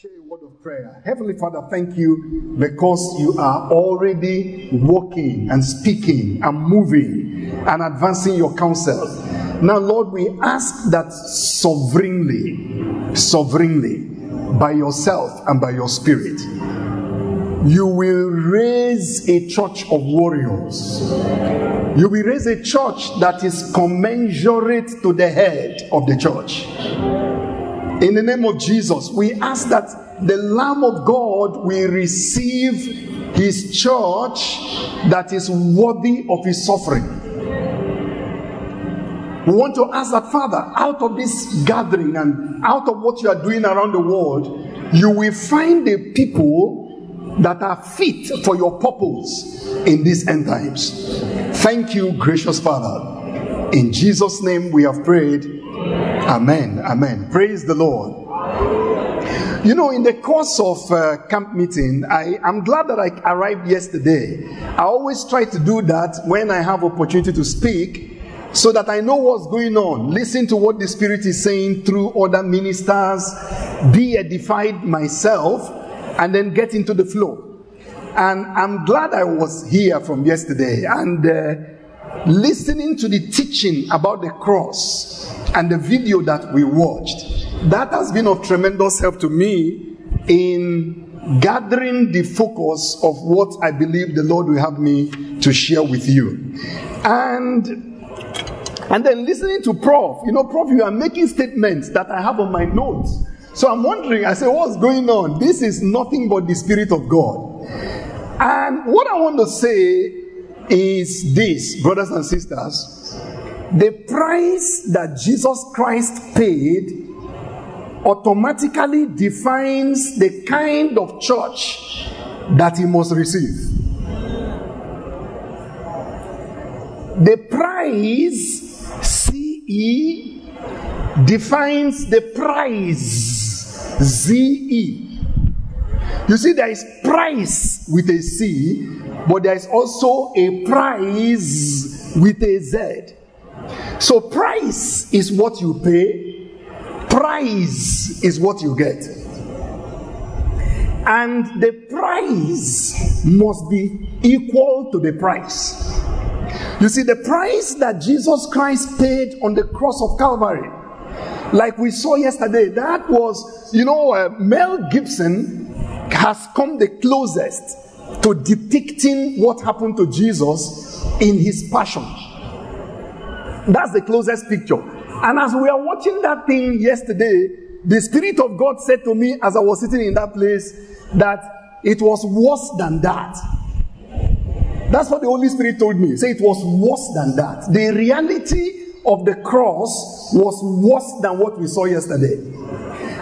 share a word of prayer. Heavenly Father, thank you because you are already walking and speaking and moving and advancing your counsel. Now, Lord, we ask that sovereignly, sovereignly, by yourself and by your spirit, you will raise a church of warriors. You will raise a church that is commensurate to the head of the church. In the name of Jesus, we ask that the Lamb of God will receive his church that is worthy of his suffering. We want to ask that, Father, out of this gathering and out of what you are doing around the world, you will find the people that are fit for your purpose in these end times. Thank you, gracious Father. In Jesus' name we have prayed. Amen. Amen. Praise the Lord. You know, in the course of uh, camp meeting, I, I'm glad that I arrived yesterday. I always try to do that when I have opportunity to speak so that I know what's going on. Listen to what the Spirit is saying through other ministers, be edified myself, and then get into the flow. And I'm glad I was here from yesterday and uh, listening to the teaching about the cross and the video that we watched. That has been of tremendous help to me in gathering the focus of what I believe the Lord will have me to share with you. And and then listening to Prof, you know, Prof, you are making statements that I have on my notes. So I'm wondering, I say, what's going on? This is nothing but the Spirit of God. And what I want to say is this, brothers and sisters the price that Jesus Christ paid automatically defines the kind of church that he must receive. The price, CE, defines the price, ZE. You see, there is price with a C, but there is also a price with a Z. So, price is what you pay, price is what you get. And the price must be equal to the price. You see, the price that Jesus Christ paid on the cross of Calvary, like we saw yesterday, that was, you know, uh, Mel Gibson has come the closest to depicting what happened to Jesus in his passion. That's the closest picture. And as we are watching that thing yesterday, the Spirit of God said to me as I was sitting in that place that it was worse than that. That's what the Holy Spirit told me. Say it was worse than that. The reality of the cross was worse than what we saw yesterday.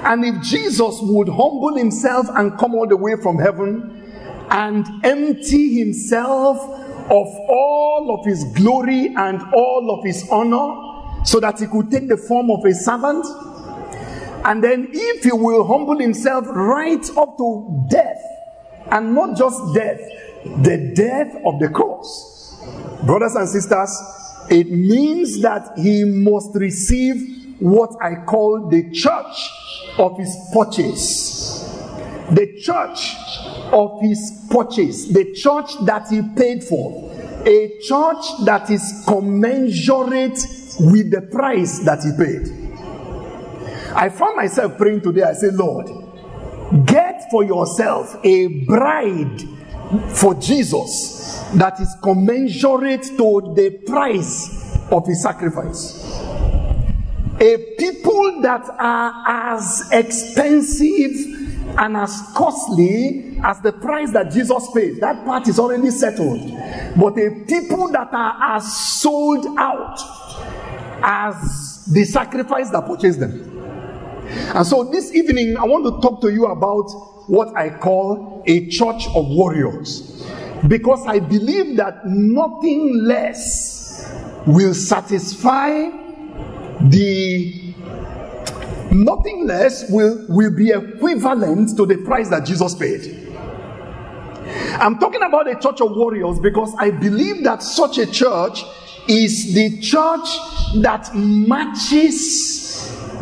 And if Jesus would humble himself and come all the way from heaven and empty himself of all of his glory and all of his honor so that he could take the form of a servant. And then, if he will humble himself right up to death, and not just death, the death of the cross, brothers and sisters, it means that he must receive what I call the church of his purchase. The church of his purchase, the church that he paid for, a church that is commensurate with the price that he paid. I found myself praying today. I said, Lord, get for yourself a bride for Jesus that is commensurate to the price of his sacrifice. A people that are as expensive and as costly as the price that Jesus paid. That part is already settled. But the people that are as sold out as the sacrifice that purchased them. And so this evening, I want to talk to you about what I call a church of warriors. Because I believe that nothing less will satisfy the nothing less will, will be equivalent to the price that Jesus paid. I'm talking about a church of warriors because I believe that such a church is the church that matches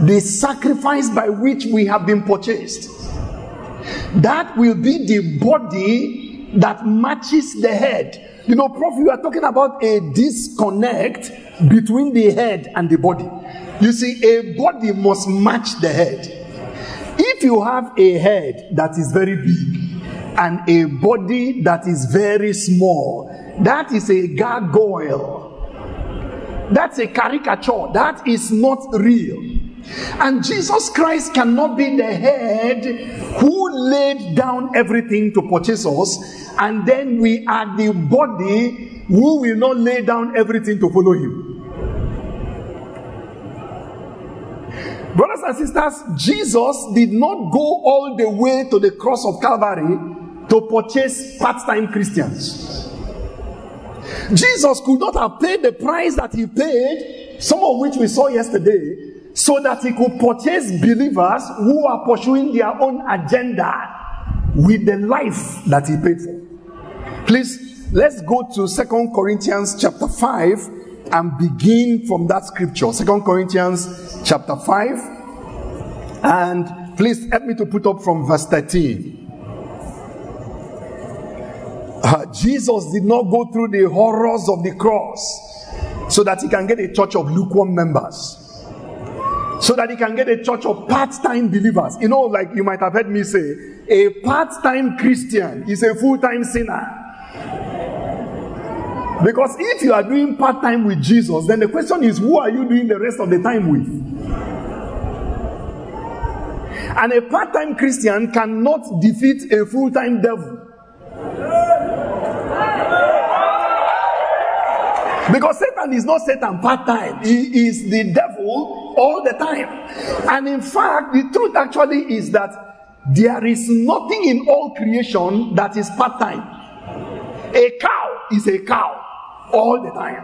the sacrifice by which we have been purchased. That will be the body that matches the head. You know, Prof, you are talking about a disconnect between the head and the body. You see, a body must match the head. If you have a head that is very big and a body that is very small, that is a gargoyle. That's a caricature. That is not real. And Jesus Christ cannot be the head who laid down everything to purchase us, and then we are the body who will not lay down everything to follow him. Brothers and sisters, Jesus did not go all the way to the cross of Calvary to purchase part time Christians. Jesus could not have paid the price that he paid, some of which we saw yesterday, so that he could purchase believers who are pursuing their own agenda with the life that he paid for. Please, let's go to Second Corinthians chapter 5 and begin from that scripture. Second Corinthians chapter 5. And please help me to put up from verse 13. Uh, Jesus did not go through the horrors of the cross so that he can get a church of lukewarm members so that he can get a church of part-time believers. You know, like you might have heard me say, a part-time Christian is a full-time sinner. Because if you are doing part-time with Jesus, then the question is, who are you doing the rest of the time with? And a part-time Christian cannot defeat a full-time devil. Because Satan is not Satan part time, he is the devil all the time. And in fact, the truth actually is that there is nothing in all creation that is part time. A cow is a cow all the time.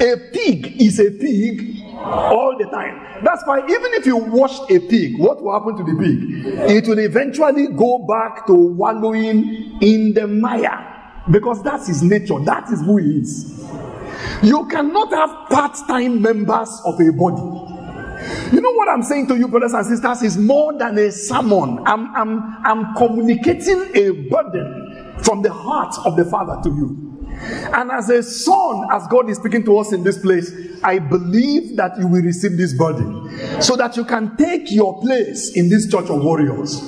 A pig is a pig all the time. That's why even if you wash a pig, what will happen to the pig? It will eventually go back to wallowing in the mire. Because that's his nature, that is who he is. You cannot have part time members of a body. You know what I'm saying to you, brothers and sisters, is more than a sermon. I'm, I'm, I'm communicating a burden from the heart of the Father to you. And as a son, as God is speaking to us in this place, I believe that you will receive this burden so that you can take your place in this church of warriors.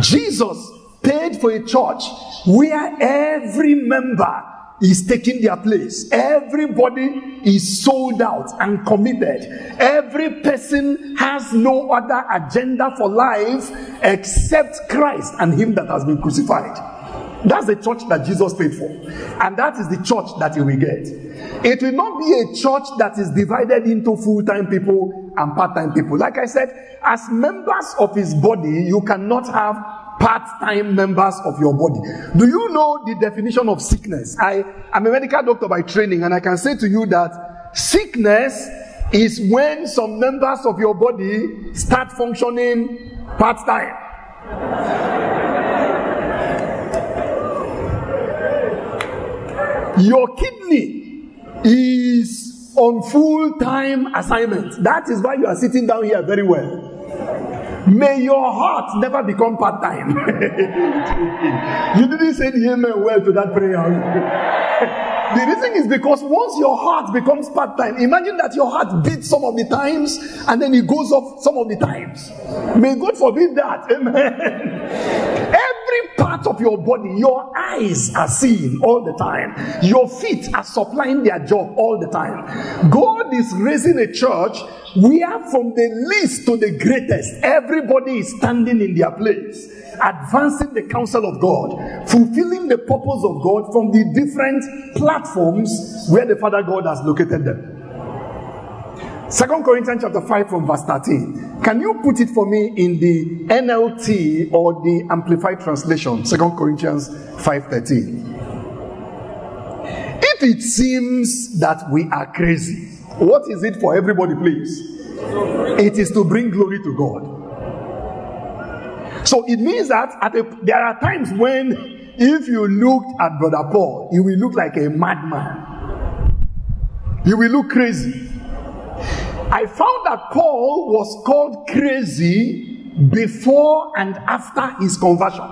Jesus paid for a church where every member is taking their place. Everybody is sold out and committed. Every person has no other agenda for life except Christ and Him that has been crucified. That's the church that Jesus paid for. And that is the church that you will get. It will not be a church that is divided into full time people and part time people. Like I said, as members of His body, you cannot have part-time members of your body. Do you know the definition of sickness? I am a medical doctor by training, and I can say to you that sickness is when some members of your body start functioning part-time. Your kidney is on full-time assignment. That is why you are sitting down here very well. May your heart never become part time. you didn't say the amen well to that prayer. The reason is because once your heart becomes part time, imagine that your heart beats some of the times and then it goes off some of the times. May God forbid that. Amen. Every part of your body, your eyes are seeing all the time, your feet are supplying their job all the time. God is raising a church where from the least to the greatest, everybody is standing in their place advancing the counsel of God, fulfilling the purpose of God from the different platforms where the Father God has located them. Second Corinthians chapter 5 from verse 13. Can you put it for me in the NLT or the Amplified Translation? Second Corinthians 5:13. If it seems that we are crazy, what is it for everybody, please? It is to bring glory to God. So it means that at a, there are times when if you looked at Brother Paul, he will look like a madman. He will look crazy. I found that Paul was called crazy before and after his conversion.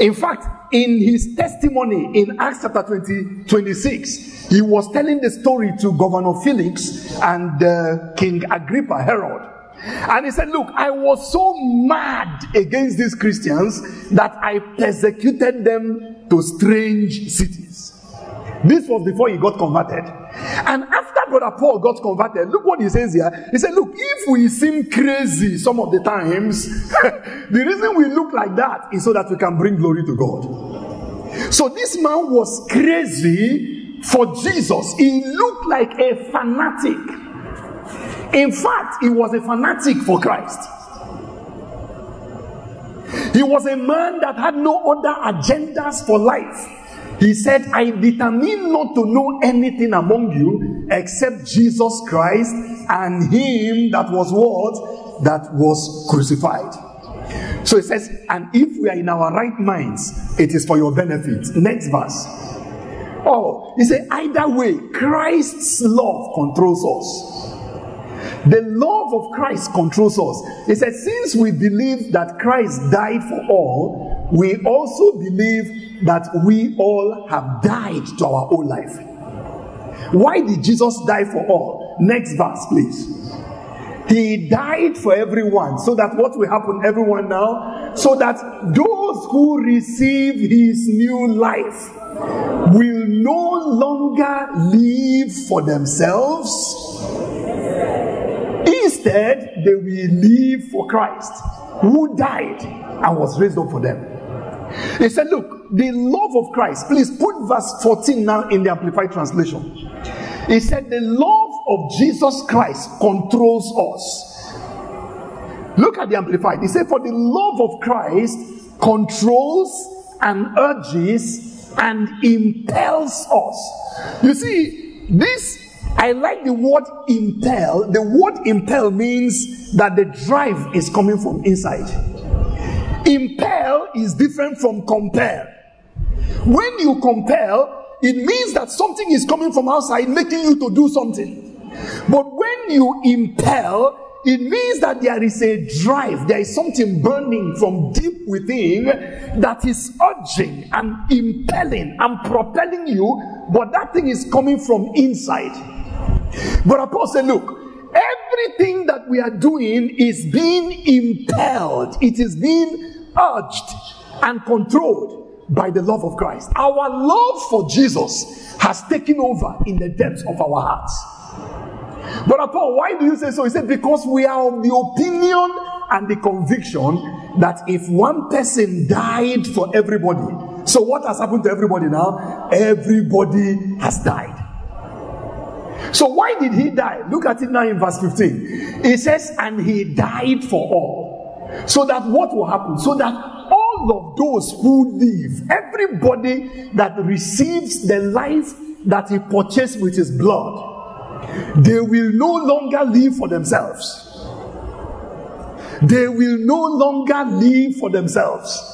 In fact, in his testimony in Acts chapter 20, 26, he was telling the story to Governor Felix and uh, King Agrippa, Herod. And he said, Look, I was so mad against these Christians that I persecuted them to strange cities. This was before he got converted. And after Brother Paul got converted, look what he says here. He said, Look, if we seem crazy some of the times, the reason we look like that is so that we can bring glory to God. So this man was crazy for Jesus. He looked like a fanatic. In fact, he was a fanatic for Christ. He was a man that had no other agendas for life. He said, I determine not to know anything among you except Jesus Christ and Him that was what? That was crucified. So it says, and if we are in our right minds, it is for your benefit. Next verse. Oh, he said, either way, Christ's love controls us. The love of Christ controls us. He said, since we believe that Christ died for all, we also believe that we all have died to our own life. Why did Jesus die for all? Next verse, please. He died for everyone, so that what will happen, everyone now? So that those who receive his new life will no longer live for themselves Instead, they will live for Christ, who died and was raised up for them. He said, Look, the love of Christ, please put verse 14 now in the Amplified Translation. He said, The love of Jesus Christ controls us. Look at the Amplified. He said, For the love of Christ controls and urges and impels us. You see, this I like the word impel. The word impel means that the drive is coming from inside. Impel is different from compel. When you compel, it means that something is coming from outside making you to do something. But when you impel, it means that there is a drive, there is something burning from deep within that is urging and impelling and propelling you, but that thing is coming from inside. But Apostle said, look, everything that we are doing is being impelled, it is being urged and controlled by the love of Christ. Our love for Jesus has taken over in the depths of our hearts. But Paul, why do you say so? He said, because we are of the opinion and the conviction that if one person died for everybody, so what has happened to everybody now? Everybody has died. So why did he die? Look at it now in verse 15. It says, and he died for all. So that what will happen? So that all of those who live, everybody that receives the life that he purchased with his blood, they will no longer live for themselves. They will no longer live for themselves.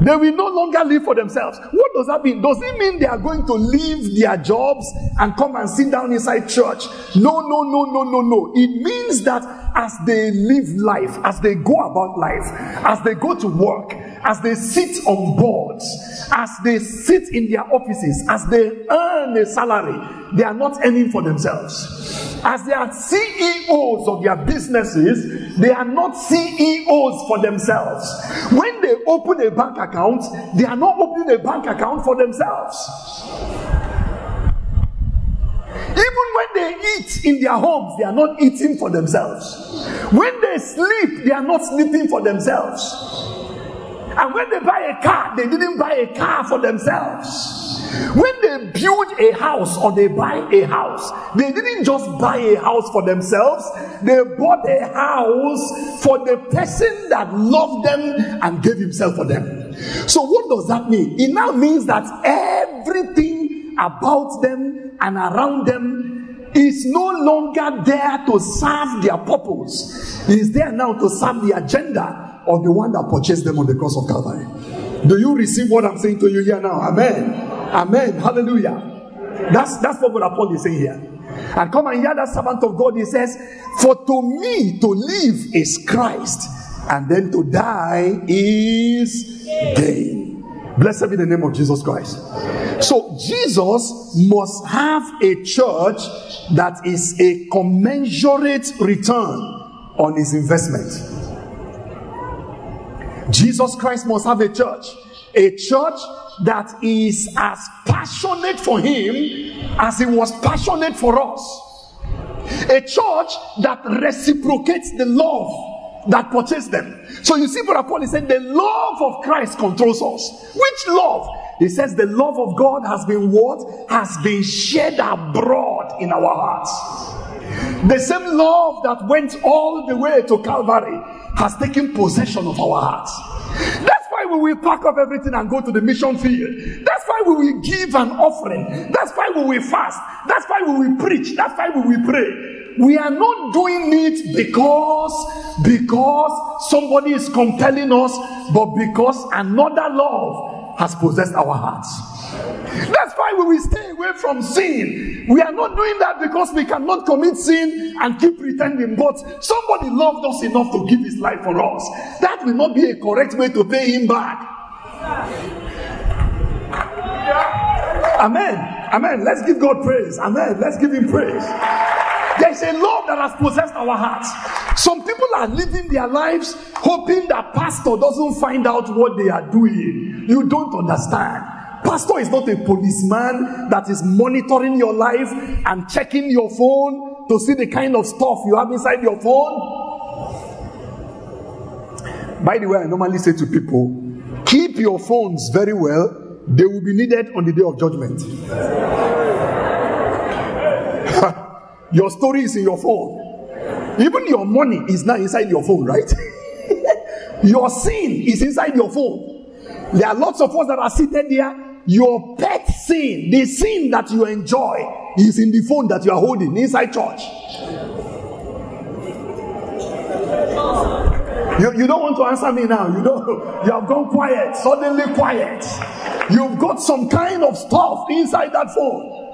They will no longer live for themselves. What does that mean? Does it mean they are going to leave their jobs and come and sit down inside church? No, no, no, no, no, no. It means that as they live life, as they go about life, as they go to work, as they sit on boards, as they sit in their offices, as they earn a salary, they are not earning for themselves. As they are CEOs of their businesses, they are not CEOs for themselves. When they open a bank account, they are not opening a bank account for themselves. Even when they eat in their homes, they are not eating for themselves. When they sleep, they are not sleeping for themselves. And when they buy a car, they didn't buy a car for themselves. When they build a house or they buy a house, they didn't just buy a house for themselves, they bought a house for the person that loved them and gave himself for them. So, what does that mean? It now means that everything about them and around them is no longer there to serve their purpose, it is there now to serve the agenda of the one that purchased them on the cross of Calvary. Do you receive what I'm saying to you here now? Amen. Amen. Hallelujah. That's that's what Brother Paul is saying here. And come and hear that servant of God. He says, For to me to live is Christ, and then to die is gain. Blessed be the name of Jesus Christ. So Jesus must have a church that is a commensurate return on his investment. Jesus Christ must have a church, a church that is as passionate for him as he was passionate for us. A church that reciprocates the love that purchased them. So you see, Brother Paul is saying the love of Christ controls us. Which love? He says the love of God has been what? Has been shed abroad in our hearts. The same love that went all the way to Calvary has taken possession of our hearts. That's why we will pack up everything and go to the mission field. That's why we will give an offering. That's why we will fast. That's why we will preach. That's why we will pray. We are not doing it because because somebody is compelling us, but because another love has possessed our hearts. That's why we will stay away from sin. We are not doing that because we cannot commit sin and keep pretending. But somebody loved us enough to give his life for us. That will not be a correct way to pay him back. Amen. Amen. Let's give God praise. Amen. Let's give him praise. There's a love that has possessed our hearts. Some people are living their lives hoping that pastor doesn't find out what they are doing. You don't understand. Pastor is not a policeman that is monitoring your life and checking your phone to see the kind of stuff you have inside your phone. By the way, I normally say to people, keep your phones very well, they will be needed on the day of judgment. your story is in your phone. Even your money is now inside your phone, right? your sin is inside your phone. There are lots of us that are seated there your pet sin, the sin that you enjoy, is in the phone that you are holding inside church. You, you don't want to answer me now. You don't. You have gone quiet, suddenly quiet. You've got some kind of stuff inside that phone.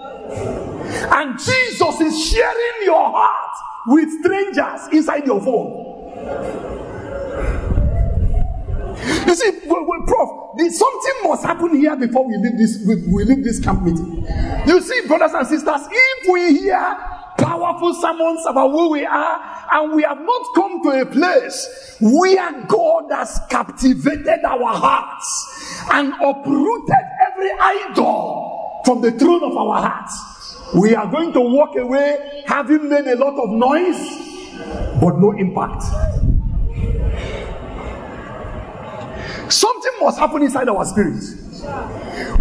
And Jesus is sharing your heart with strangers inside your phone. You see, well, well, Prof, something must happen here before we leave this we, we leave this camp meeting. You see, brothers and sisters, if we hear powerful sermons about who we are, and we have not come to a place where God has captivated our hearts and uprooted every idol from the throne of our hearts, we are going to walk away having made a lot of noise, but no impact. Something must happen inside our spirits.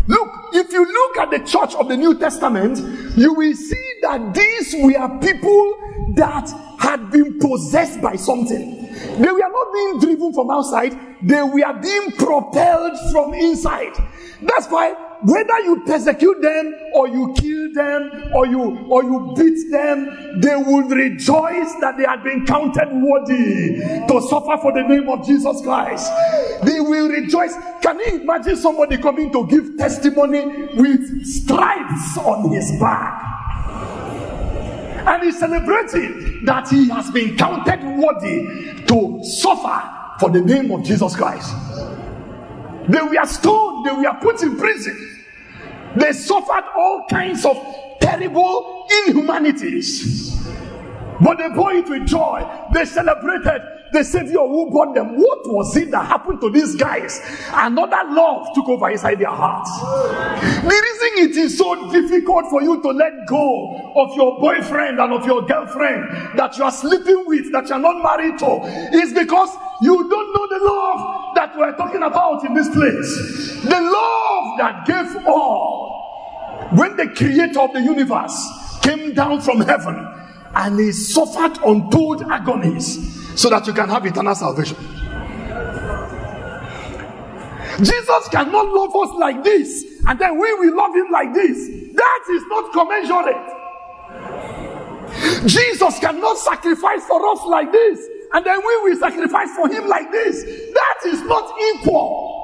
Look, if you look at the church of the New Testament, you will see that these were people that had been possessed by something. They were not being driven from outside, they were being propelled from inside. That's why whether you persecute them or you kill them or you or you beat them they will rejoice that they had been counted worthy to suffer for the name of jesus christ. They will rejoice. Can you imagine somebody coming to give testimony with stripes on his back? And he's celebrating that he has been counted worthy to suffer for the name of jesus christ. They were stoned, they were put in prison. They suffered all kinds of terrible inhumanities. But they bore it with joy. They celebrated the Savior who bought them. What was it that happened to these guys? Another love took over inside their hearts. The reason it is so difficult for you to let go of your boyfriend and of your girlfriend that you are sleeping with, that you are not married to, is because you don't know the love that we're talking about in this place. The love that gave all. When the creator of the universe came down from heaven and he suffered untold agonies so that you can have eternal salvation. Jesus cannot love us like this, and then we will love him like this. That is not commensurate. Jesus cannot sacrifice for us like this, and then we will sacrifice for him like this. That is not equal.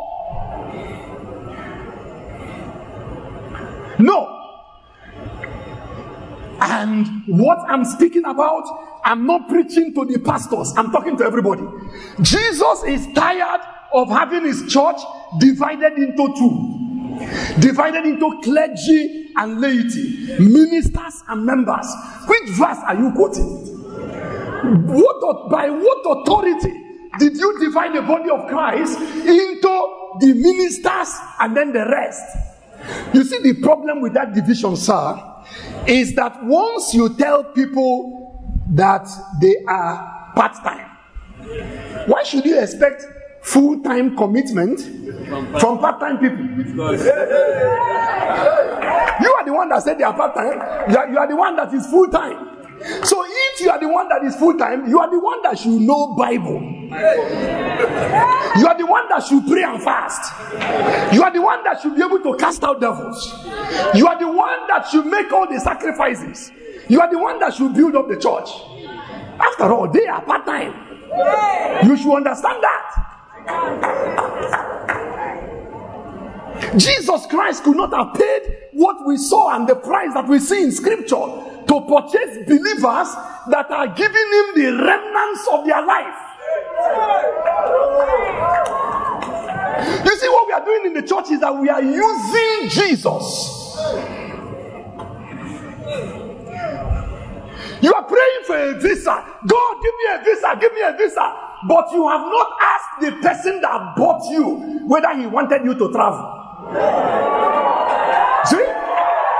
No. And what I'm speaking about, I'm not preaching to the pastors, I'm talking to everybody. Jesus is tired of having his church divided into two, divided into clergy and laity, ministers and members. Which verse are you quoting? What, by what authority did you divide the body of Christ into the ministers and then the rest? You see, the problem with that division, sir, is that once you tell people that they are part time, why should you expect full time commitment from part time people? You are the one that said they are part time, you, you are the one that is full time. So if you are the one that is full time, you are the one that should know Bible. You are the one that should pray and fast. You are the one that should be able to cast out devils. You are the one that should make all the sacrifices. You are the one that should build up the church. After all, they are part time. You should understand that. Jesus Christ could not have paid what we saw and the price that we see in scripture to purchase believers that are giving him the remnants of their life. You see, what we are doing in the church is that we are using Jesus. You are praying for a visa. God, give me a visa, give me a visa. But you have not asked the person that bought you whether he wanted you to travel. See?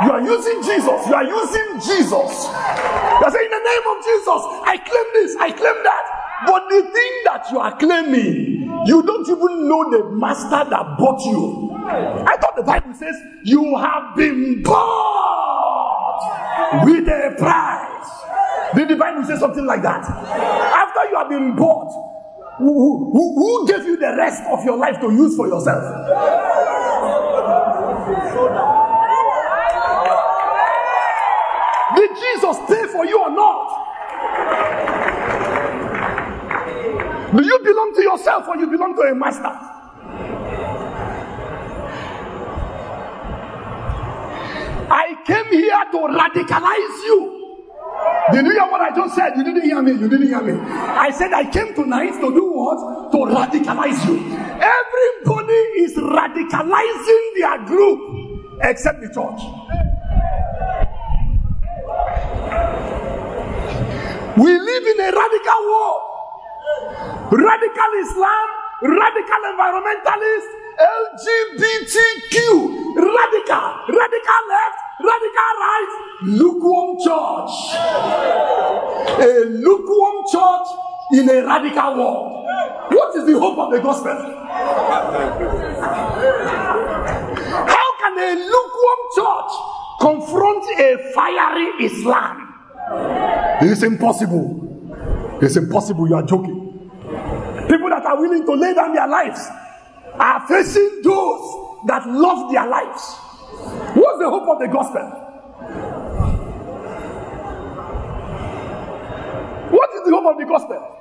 You are using Jesus. You are using Jesus. You are saying, In the name of Jesus, I claim this, I claim that. But the thing that you are claiming, you don't even know the master that bought you. I thought the Bible says, You have been bought with a price. Did the Bible say something like that? After you have been bought, who, who, who gave you the rest of your life to use for yourself? Did Jesus pay for you or not? Do you belong to yourself or you belong to a master? I came here to radicalize you. Did you hear what I just said? You didn't hear me. You didn't hear me. I said I came tonight to do what? To radicalize you. Everybody is radicalizing their group except the church. We live in a radical world. Radical Islam, radical environmentalist, LGBTQ, radical, radical left, radical right, lukewarm church. A lukewarm church in a radical world. What is the hope of the gospel? How can a lukewarm church confront a fiery Islam? It's impossible. It's impossible. You are joking. People that are willing to lay down their lives are facing those that love their lives. The hope of the gospel? What is the hope of the gospel?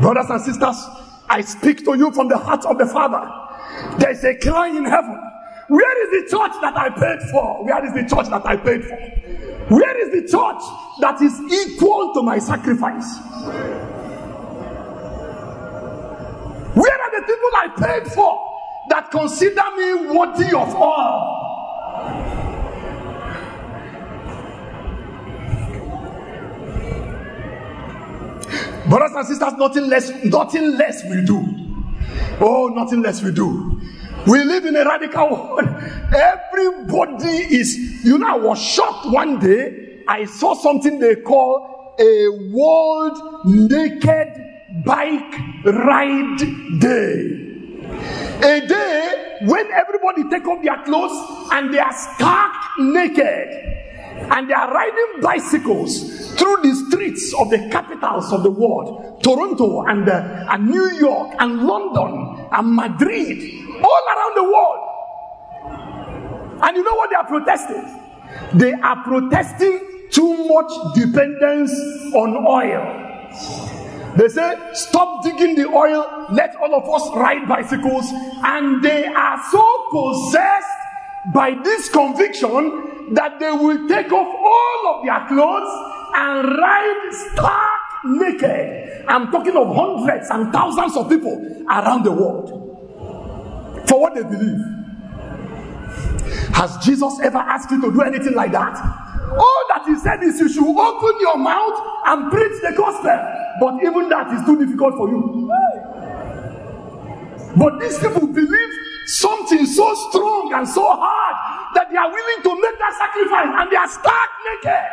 Brothers and sisters, I speak to you from the heart of the Father. There is a cry in heaven where is the church that I paid for? Where is the church that I paid for? Where is the church that is equal to my sacrifice? Where are the people I paid for that consider me worthy of all? Brothers and sisters, nothing less, nothing less we do. Oh, nothing less we do. We live in a radical world. Everybody is, you know, I was shocked one day. I saw something they call a World Naked Bike Ride Day. A day when everybody take off their clothes and they are stark naked and they are riding bicycles through the streets of the capitals of the world Toronto and, uh, and New York and London and Madrid all around the world. And you know what they are protesting? They are protesting too much dependence on oil. They say, Stop digging the oil, let all of us ride bicycles. And they are so possessed by this conviction that they will take off all of their clothes and ride stark naked. I'm talking of hundreds and thousands of people around the world for what they believe. Has Jesus ever asked you to do anything like that? All that he said is you should open your mouth and preach the gospel. But even that is too difficult for you. But these people believe something so strong and so hard that they are willing to make that sacrifice and they are stark naked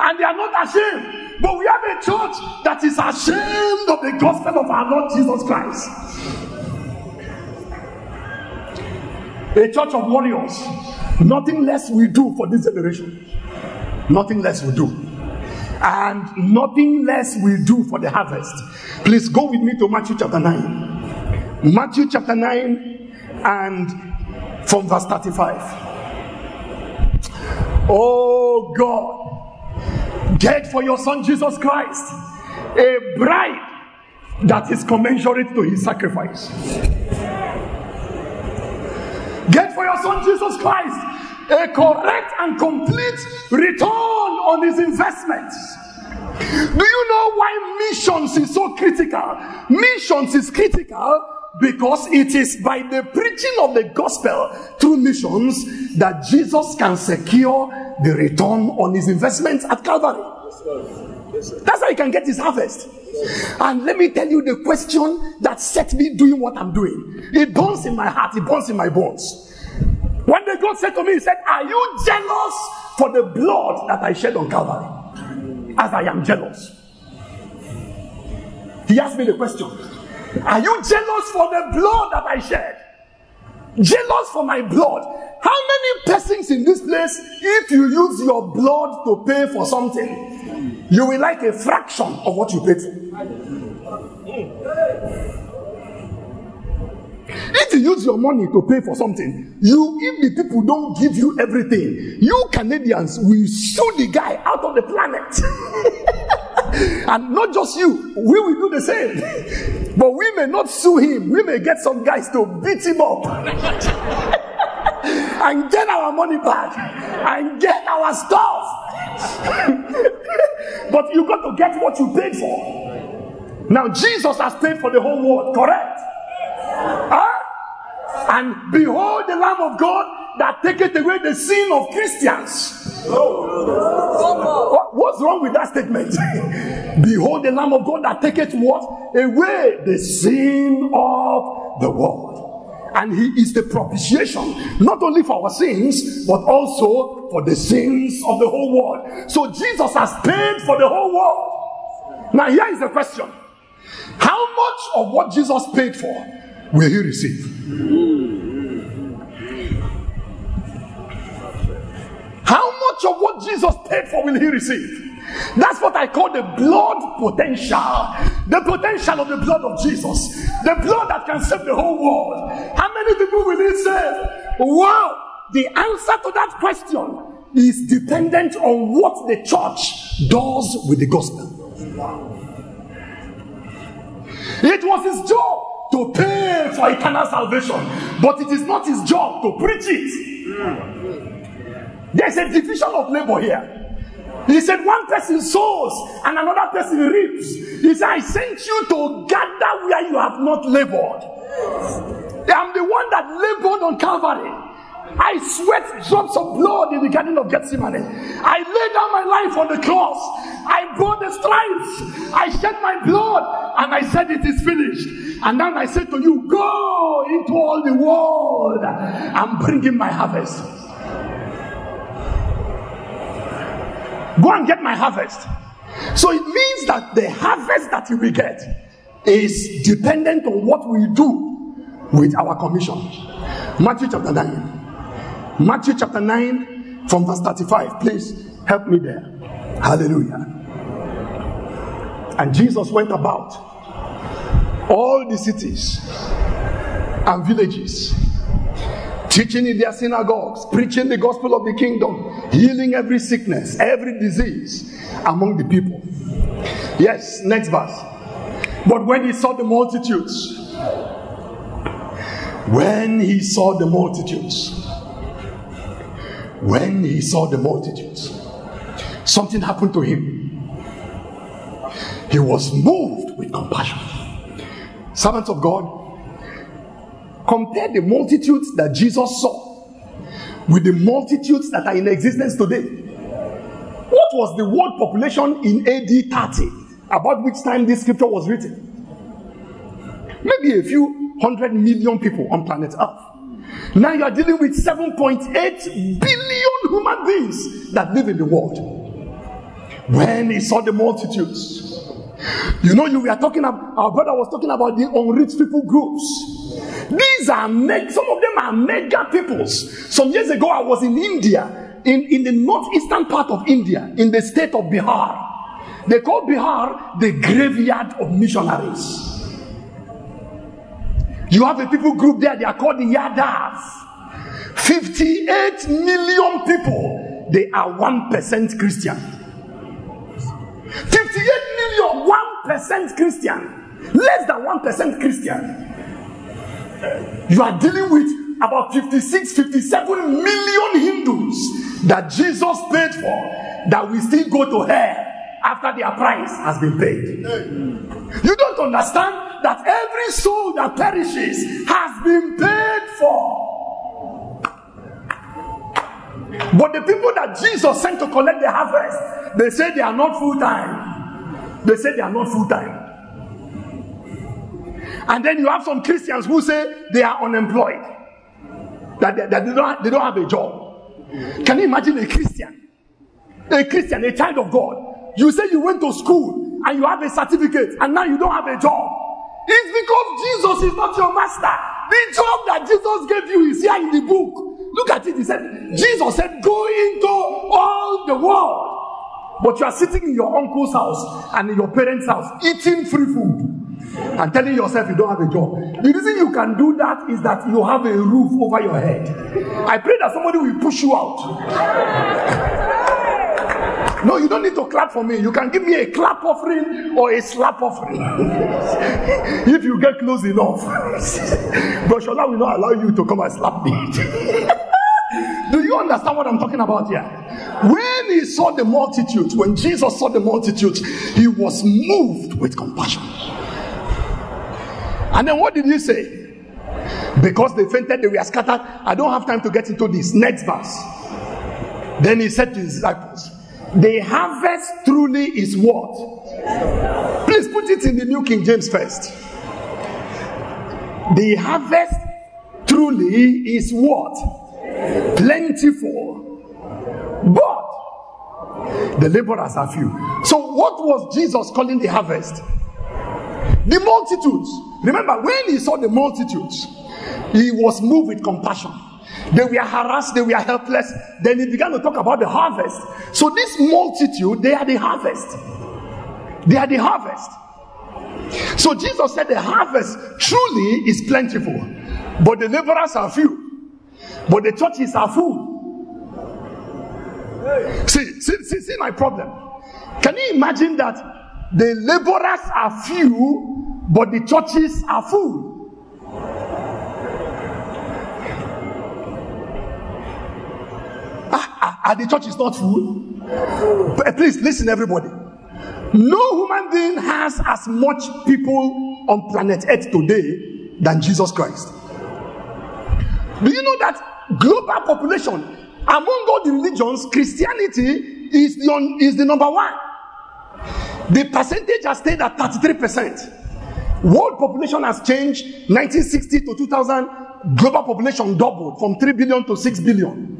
and they are not ashamed. But we have a church that is ashamed of the gospel of our Lord Jesus Christ. A church of warriors. Nothing less we do for this generation. Nothing less we do. And nothing less will do for the harvest. Please go with me to Matthew chapter 9. Matthew chapter 9 and from verse 35. Oh God, get for your son Jesus Christ a bride that is commensurate to his sacrifice. Get for your son Jesus Christ a correct and complete return on his investments. Do you know why missions is so critical? Missions is critical because it is by the preaching of the gospel through missions that Jesus can secure the return on his investments at Calvary. Yes, sir. Yes, sir. That's how he can get his harvest. And let me tell you the question that set me doing what I'm doing. It burns in my heart, it burns in my bones. One day God said to me, He said, Are you jealous for the blood that I shed on Calvary? As I am jealous. He asked me the question Are you jealous for the blood that I shed? Jealous for my blood. How many persons in this place, if you use your blood to pay for something, you will like a fraction of what you paid for? If you use your money to pay for something, you if the people don't give you everything, you Canadians will sue the guy out of the planet. and not just you, we will do the same. but we may not sue him, we may get some guys to beat him up. and get our money back and get our stuff. but you got to get what you paid for. Now, Jesus has paid for the whole world, correct? Huh? And behold the Lamb of God that taketh away the sin of Christians. what's wrong with that statement? behold the Lamb of God that taketh what? Away the sin of the world. And he is the propitiation, not only for our sins, but also for the sins of the whole world. So Jesus has paid for the whole world. Now, here is the question How much of what Jesus paid for will he receive? How much of what Jesus paid for will he receive? That's what I call the blood potential. The potential of the blood of Jesus. The blood that can save the whole world. How many people will he save? Wow! The answer to that question is dependent on what the church does with the gospel. It was his job to pay for eternal salvation, but it is not his job to preach it. There's a division of labor here. He said, One person sows and another person reaps. He said, I sent you to gather where you have not labored. I'm the one that labored on Calvary. I sweat drops of blood in the garden of Gethsemane. I laid down my life on the cross. I bore the stripes. I shed my blood and I said, It is finished. And then I said to you, Go into all the world. and bring in my harvest. Go and get my harvest. So it means that the harvest that you will get is dependent on what we do with our commission. Matthew chapter 9. Matthew chapter 9, from verse 35. Please help me there. Hallelujah. And Jesus went about all the cities and villages, teaching in their synagogues, preaching the gospel of the kingdom, healing every sickness, every disease among the people. Yes, next verse. But when he saw the multitudes, when he saw the multitudes, when he saw the multitudes, something happened to him. He was moved with compassion. Servants of God, compare the multitudes that Jesus saw with the multitudes that are in existence today. What was the world population in AD 30, about which time this scripture was written? Maybe a few hundred million people on planet Earth. Now you are dealing with 7.8 billion human beings that live in the world. When he saw the multitudes, you know, you were talking about, our brother was talking about the unreached people groups. These are, meg, some of them are mega peoples. Some years ago, I was in India, in, in the northeastern part of India, in the state of Bihar. They call Bihar the graveyard of missionaries. You have a people group there, they are called the Yadavs. 58 million people, they are 1% Christian. 58 million, 1% Christian. Less than 1% Christian. You are dealing with about 56, 57 million Hindus that Jesus paid for that will still go to hell after their price has been paid. You don't understand that every soul that perishes has been paid for. But the people that Jesus sent to collect the harvest, they say they are not full time. They say they are not full time. And then you have some Christians who say they are unemployed, that they, that they, don't, they don't have a job. Can you imagine a Christian? A Christian, a child of God. You say you went to school and you have a certificate and now you don't have a job. It's because Jesus is not your master. The job that Jesus gave you is here in the book. Look at it. He said, Jesus said, Go into all the world. But you are sitting in your uncle's house and in your parents' house eating free food and telling yourself you don't have a job. The reason you can do that is that you have a roof over your head. I pray that somebody will push you out. No, you don't need to clap for me. You can give me a clap offering or a slap offering. if you get close enough. but Shola will not allow you to come and slap me. Do you understand what I'm talking about here? When he saw the multitudes, when Jesus saw the multitudes, he was moved with compassion. And then what did he say? Because they fainted, they were scattered. I don't have time to get into this. Next verse. Then he said to his disciples, The harvest truly is what? Please put it in the New King James first. The harvest truly is what? plentiful, but the laborers are few. So, what was Jesus calling the harvest? The multitudes. Remember, when he saw the multitudes, he was moved with compassion. They were harassed, they were helpless. Then he began to talk about the harvest. So, this multitude, they are the harvest. They are the harvest. So, Jesus said the harvest truly is plentiful, but the laborers are few. But the churches are full. See, see, see, see my problem. Can you imagine that the laborers are few, but the churches are full? Ah, ah, ah, the church is not full. But please listen, everybody. No human being has as much people on planet Earth today than Jesus Christ. Do you know that global population among all the religions christianity is the, is the number one the percentage has stayed at 33% world population has changed 1960 to 2000 global population doubled from 3 billion to 6 billion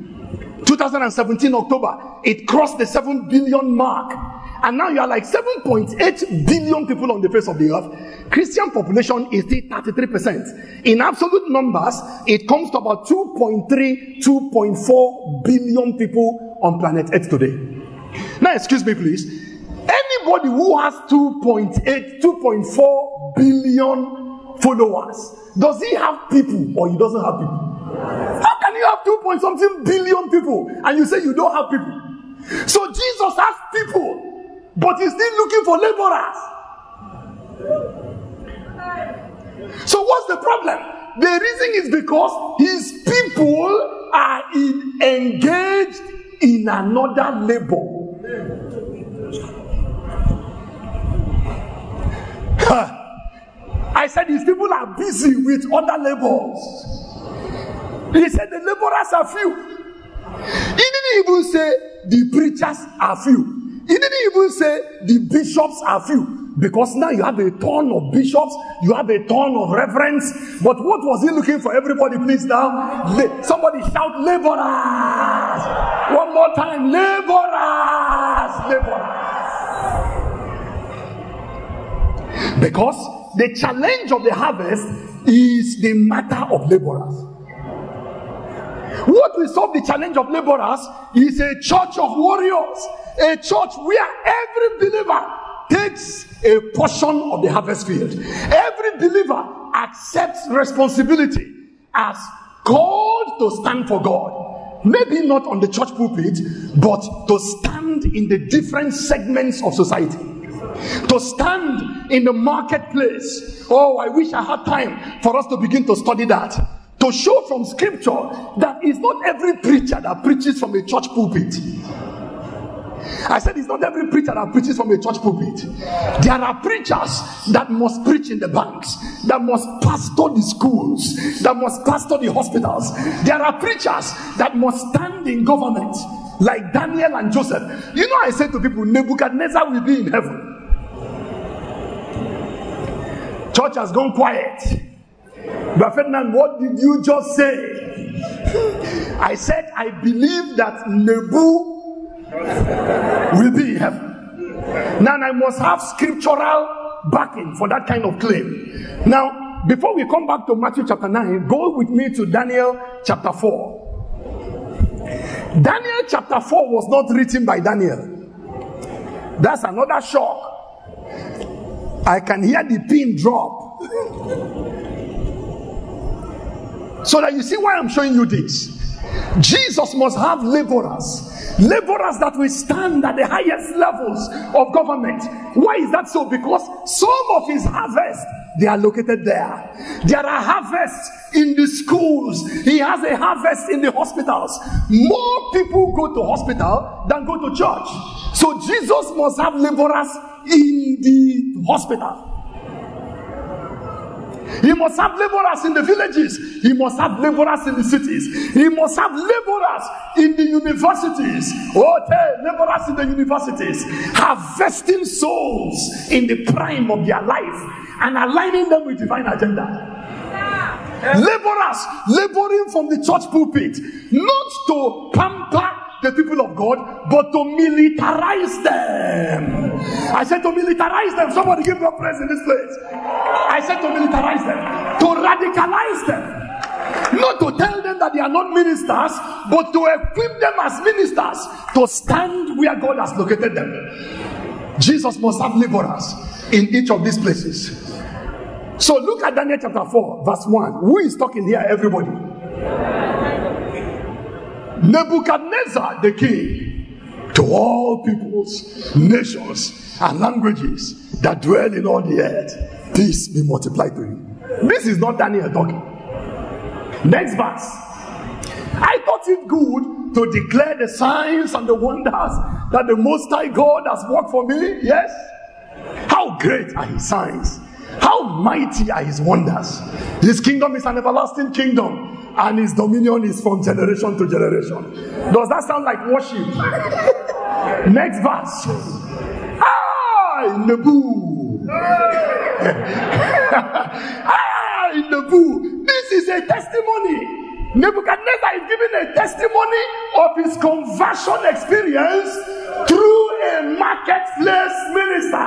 2017 october it crossed the 7 billion mark and now you are like 7.8 billion people on the face of the earth. Christian population is still 33%. In absolute numbers, it comes to about 2.3, 2.4 billion people on planet Earth today. Now, excuse me, please. Anybody who has 2.8, 2.4 billion followers, does he have people or he doesn't have people? How can you have 2 point something billion people and you say you don't have people? So Jesus has people but he's still looking for laborers. So, what's the problem? The reason is because his people are in, engaged in another labor. I said his people are busy with other labors. He said the laborers are few. He didn't even say the preachers are few. He didn't even say the bishops are few. Because now you have a ton of bishops, you have a ton of reverends. But what was he looking for? Everybody, please now. Somebody shout laborers. One more time. Laborers. Laborers. Because the challenge of the harvest is the matter of laborers. What will solve the challenge of laborers is a church of warriors, a church where every believer takes a portion of the harvest field. Every believer accepts responsibility as called to stand for God. Maybe not on the church pulpit, but to stand in the different segments of society. To stand in the marketplace. Oh, I wish I had time for us to begin to study that. To show from scripture that it's not every preacher that preaches from a church pulpit. I said it's not every preacher that preaches from a church pulpit. There are preachers that must preach in the banks, that must pastor the schools, that must pastor the hospitals. There are preachers that must stand in government, like Daniel and Joseph. You know, I said to people, Nebuchadnezzar will be in heaven. Church has gone quiet. But Ferdinand, what did you just say? I said, I believe that Nebu will be in heaven. Now I must have scriptural backing for that kind of claim. Now, before we come back to Matthew chapter 9, go with me to Daniel chapter 4. Daniel chapter 4 was not written by Daniel. That's another shock. I can hear the pin drop. so that you see why I'm showing you this. Jesus must have laborers laborers that will stand at the highest levels of government. Why is that so? Because some of his harvest they are located there. There are harvests in the schools. He has a harvest in the hospitals. More people go to hospital than go to church. So Jesus must have laborers in the hospital. He must have laborers in the villages. He must have laborers in the cities. He must have laborers in the universities. Oh, laborers in the universities, harvesting souls in the prime of their life and aligning them with divine agenda. Laborers laboring from the church pulpit, not to pamper the people of God, but to militarize them. I said to militarize them. Somebody give a praise in this place. I said to militarize them, to radicalize them. Not to tell them that they are not ministers, but to equip them as ministers to stand where God has located them. Jesus must have laborers in each of these places. So look at Daniel chapter 4, verse 1. Who is talking here? Everybody. Nebuchadnezzar the king to all peoples, nations, and languages that dwell in all the earth. Peace be multiplied to you. This is not Daniel talking. Next verse. I thought it good to declare the signs and the wonders that the Most High God has worked for me. Yes. How great are his signs! How mighty are his wonders! His kingdom is an everlasting kingdom and his dominion is from generation to generation. Does that sound like worship? Next verse. Ah, boo. ah, boo. This is a testimony. Nebuchadnezzar is giving a testimony of his conversion experience through a marketplace minister,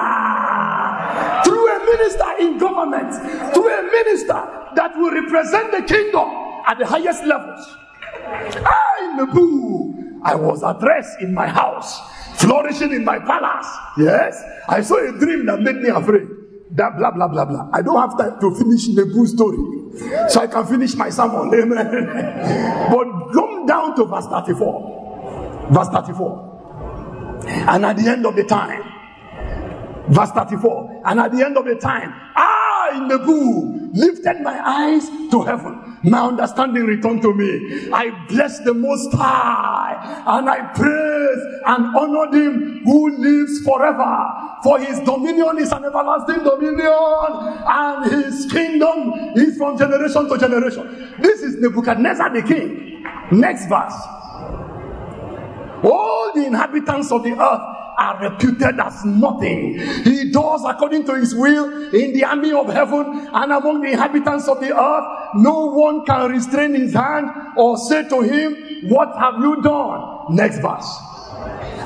through a minister in government, through a minister that will represent the kingdom at the highest levels. I, Nebu, I was addressed in my house, flourishing in my palace. Yes, I saw a dream that made me afraid. That blah blah blah blah. I don't have time to finish Nebu's story, so I can finish my sermon. Amen. but come down to verse 34. Verse 34. And at the end of the time, verse 34, and at the end of the time, I, Nebu, lifted my eyes to heaven. My understanding returned to me. I blessed the Most High and I praise and honored Him who lives forever. For His dominion is an everlasting dominion and His kingdom is from generation to generation. This is Nebuchadnezzar the king. Next verse. All the inhabitants of the earth are reputed as nothing. He does according to his will in the army of heaven and among the inhabitants of the earth. No one can restrain his hand or say to him, What have you done? Next verse.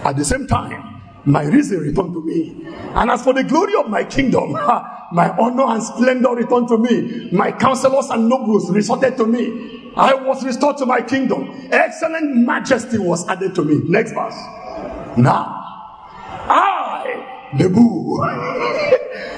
At the same time, my reason returned to me. And as for the glory of my kingdom, my honor and splendor returned to me. My counselors and nobles resorted to me. I was restored to my kingdom. Excellent majesty was added to me. Next verse. Now, Nebu.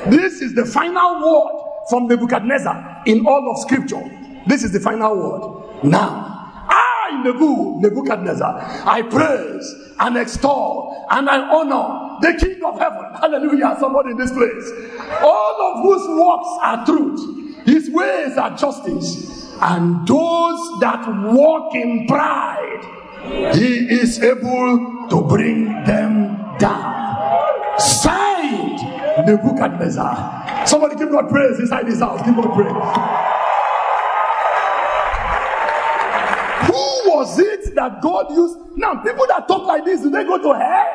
this is the final word from Nebuchadnezzar in all of scripture. This is the final word. Now, I, Nebu, Nebuchadnezzar, I praise and extol and I honor the King of heaven. Hallelujah. Somebody in this place. All of whose works are truth, his ways are justice, and those that walk in pride, he is able to bring them down. Signed Nebuchadnezzar. Somebody give God praise inside this house. Give God praise. Who was it that God used? Now, people that talk like this, do they go to hell?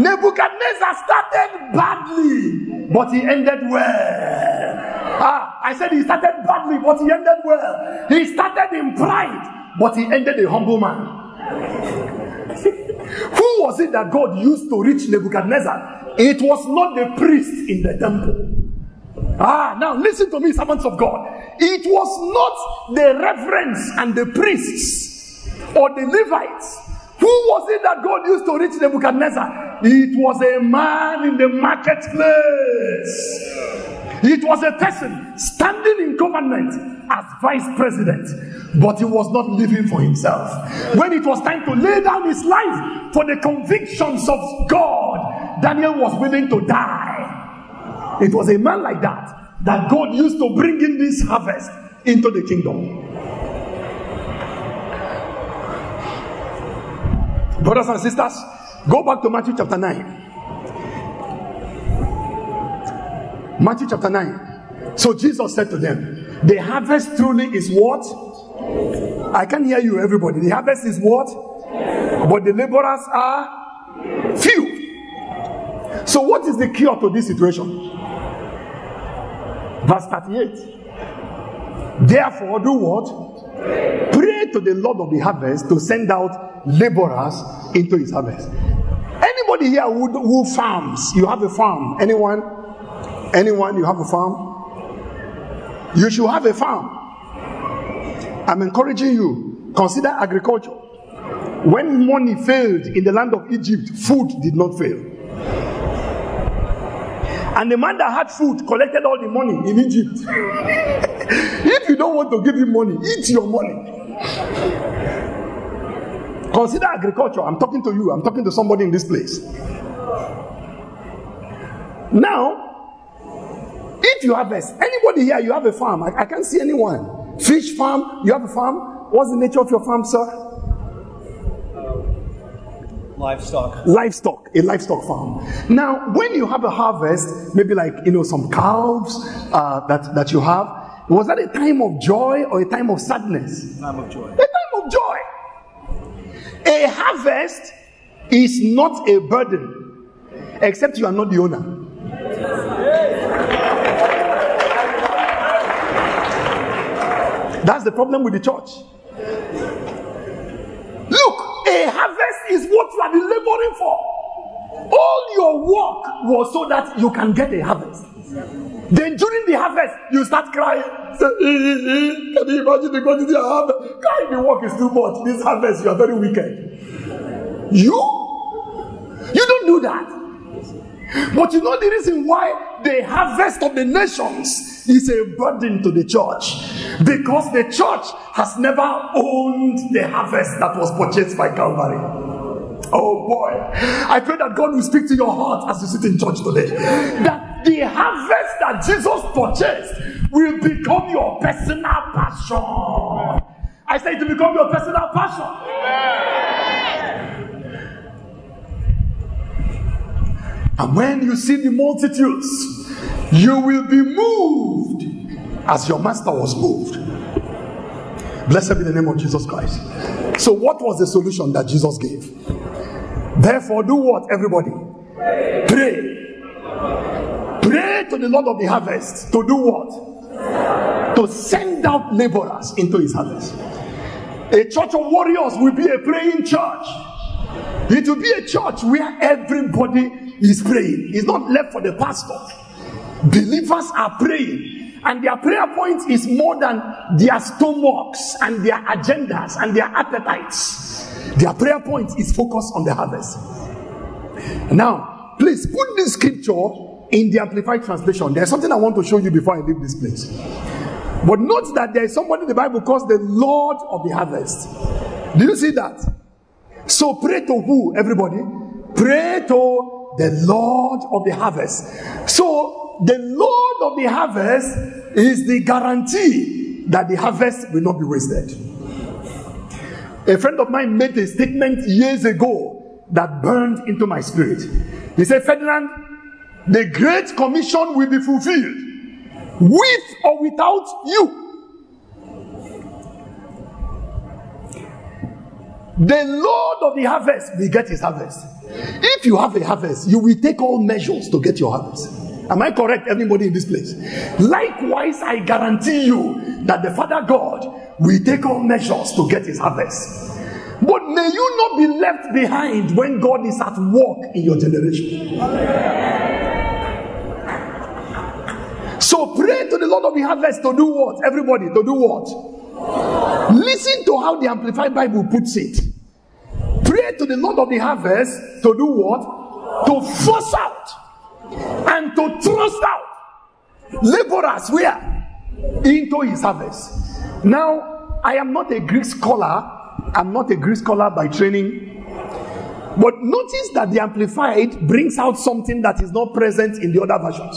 Nebuchadnezzar started badly, but he ended well. Ah, I said he started badly, but he ended well. He started in pride, but he ended a humble man. Who was it that God used to reach Nebuchadnezzar? It was not the priest in the temple. Ah, now listen to me, servants of God. It was not the reverends and the priests or the Levites. Who was it that God used to reach Nebuchadnezzar? It was a man in the marketplace. It was a person standing in government as vice president, but he was not living for himself. When it was time to lay down his life for the convictions of God, Daniel was willing to die. It was a man like that that God used to bring in this harvest into the kingdom. Brothers and sisters, go back to Matthew chapter 9. Matthew chapter 9. So Jesus said to them, The harvest truly is what? I can hear you, everybody. The harvest is what? But the laborers are few. So, what is the cure to this situation? Verse 38. Therefore, do what? Pray to the Lord of the harvest to send out laborers into his harvest. Anybody here who, who farms? You have a farm? Anyone? Anyone, you have a farm? You should have a farm. I'm encouraging you, consider agriculture. When money failed in the land of Egypt, food did not fail. And the man that had food collected all the money in Egypt. if you don't want to give him money, eat your money. Consider agriculture. I'm talking to you, I'm talking to somebody in this place. Now, if you harvest, anybody here, you have a farm. I, I can't see anyone. Fish farm, you have a farm. What's the nature of your farm, sir? livestock. Livestock, a livestock farm. Now, when you have a harvest, maybe like you know some calves uh, that that you have, was that a time of joy or a time of sadness? Time of joy. A time of joy. A harvest is not a burden, except you are not the owner. That's the problem with the church. Look, a harvest is what you are laboring for. All your work was so that you can get a harvest. Then during the harvest, you start crying. Say, eh, eh, eh. Can you imagine the quantity of harvest? Crying the work is too much. This harvest, you are very wicked. You? You don't do that. But you know the reason why the harvest of the nations is a burden to the church? Because the church has never owned the harvest that was purchased by Calvary. Oh boy. I pray that God will speak to your heart as you sit in church today. That the harvest that Jesus purchased will become your personal passion. I say to become your personal passion. And when you see the multitudes, you will be moved as your master was moved. Blessed be the name of Jesus Christ. So, what was the solution that Jesus gave? Therefore, do what, everybody? Pray. Pray to the Lord of the harvest to do what? To send out laborers into his harvest. A church of warriors will be a praying church. It will be a church where everybody is praying. It's not left for the pastor. Believers are praying, and their prayer point is more than their stomachs and their agendas and their appetites. Their prayer point is focused on the harvest. Now, please put this scripture in the Amplified Translation. There's something I want to show you before I leave this place. But note that there is somebody in the Bible calls the Lord of the harvest. Do you see that? So pray to who, everybody? Pray to the Lord of the harvest. So the Lord of the harvest is the guarantee that the harvest will not be wasted. A friend of mine made a statement years ago that burned into my spirit. He said, Ferdinand, the Great Commission will be fulfilled with or without you. The Lord of the harvest will get his harvest. If you have a harvest, you will take all measures to get your harvest. Am I correct, everybody in this place? Likewise, I guarantee you that the Father God will take all measures to get his harvest. But may you not be left behind when God is at work in your generation. So pray to the Lord of the harvest to do what? Everybody, to do what? Listen to how the Amplified Bible puts it. Pray to the Lord of the harvest to do what? To force out and to thrust out laborers where? Into his harvest. Now, I am not a Greek scholar. I'm not a Greek scholar by training. But notice that the Amplified brings out something that is not present in the other versions.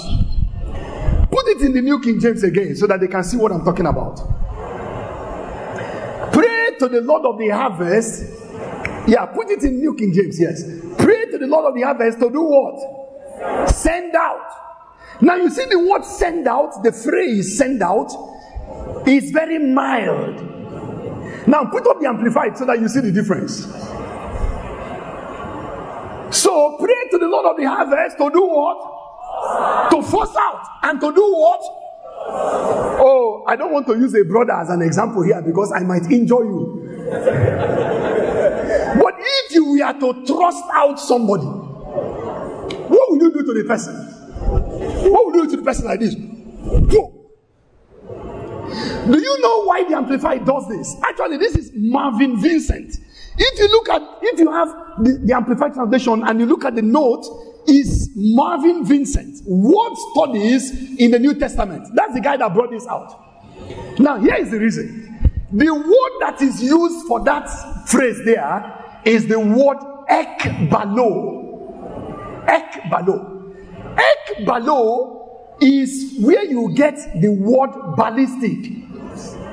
Put it in the New King James again so that they can see what I'm talking about. To the Lord of the harvest. Yeah, put it in New King James, yes. Pray to the Lord of the harvest to do what? Send out. Now you see the word send out, the phrase send out is very mild. Now put up the amplified so that you see the difference. So pray to the Lord of the harvest to do what? To force out and to do what? Oh, I don't want to use a brother as an example here because I might injure you. but if you were to thrust out somebody, what will you do to the person? What will you do to the person like this? Do you know why the Amplified does this? Actually, this is Marvin Vincent. If you look at, if you have the, the Amplified translation and you look at the note, is Marvin Vincent. Word studies in the New Testament. That's the guy that brought this out. Now, here is the reason. The word that is used for that phrase there is the word ekbalo. Ekbalo. Ekbalo is where you get the word ballistic.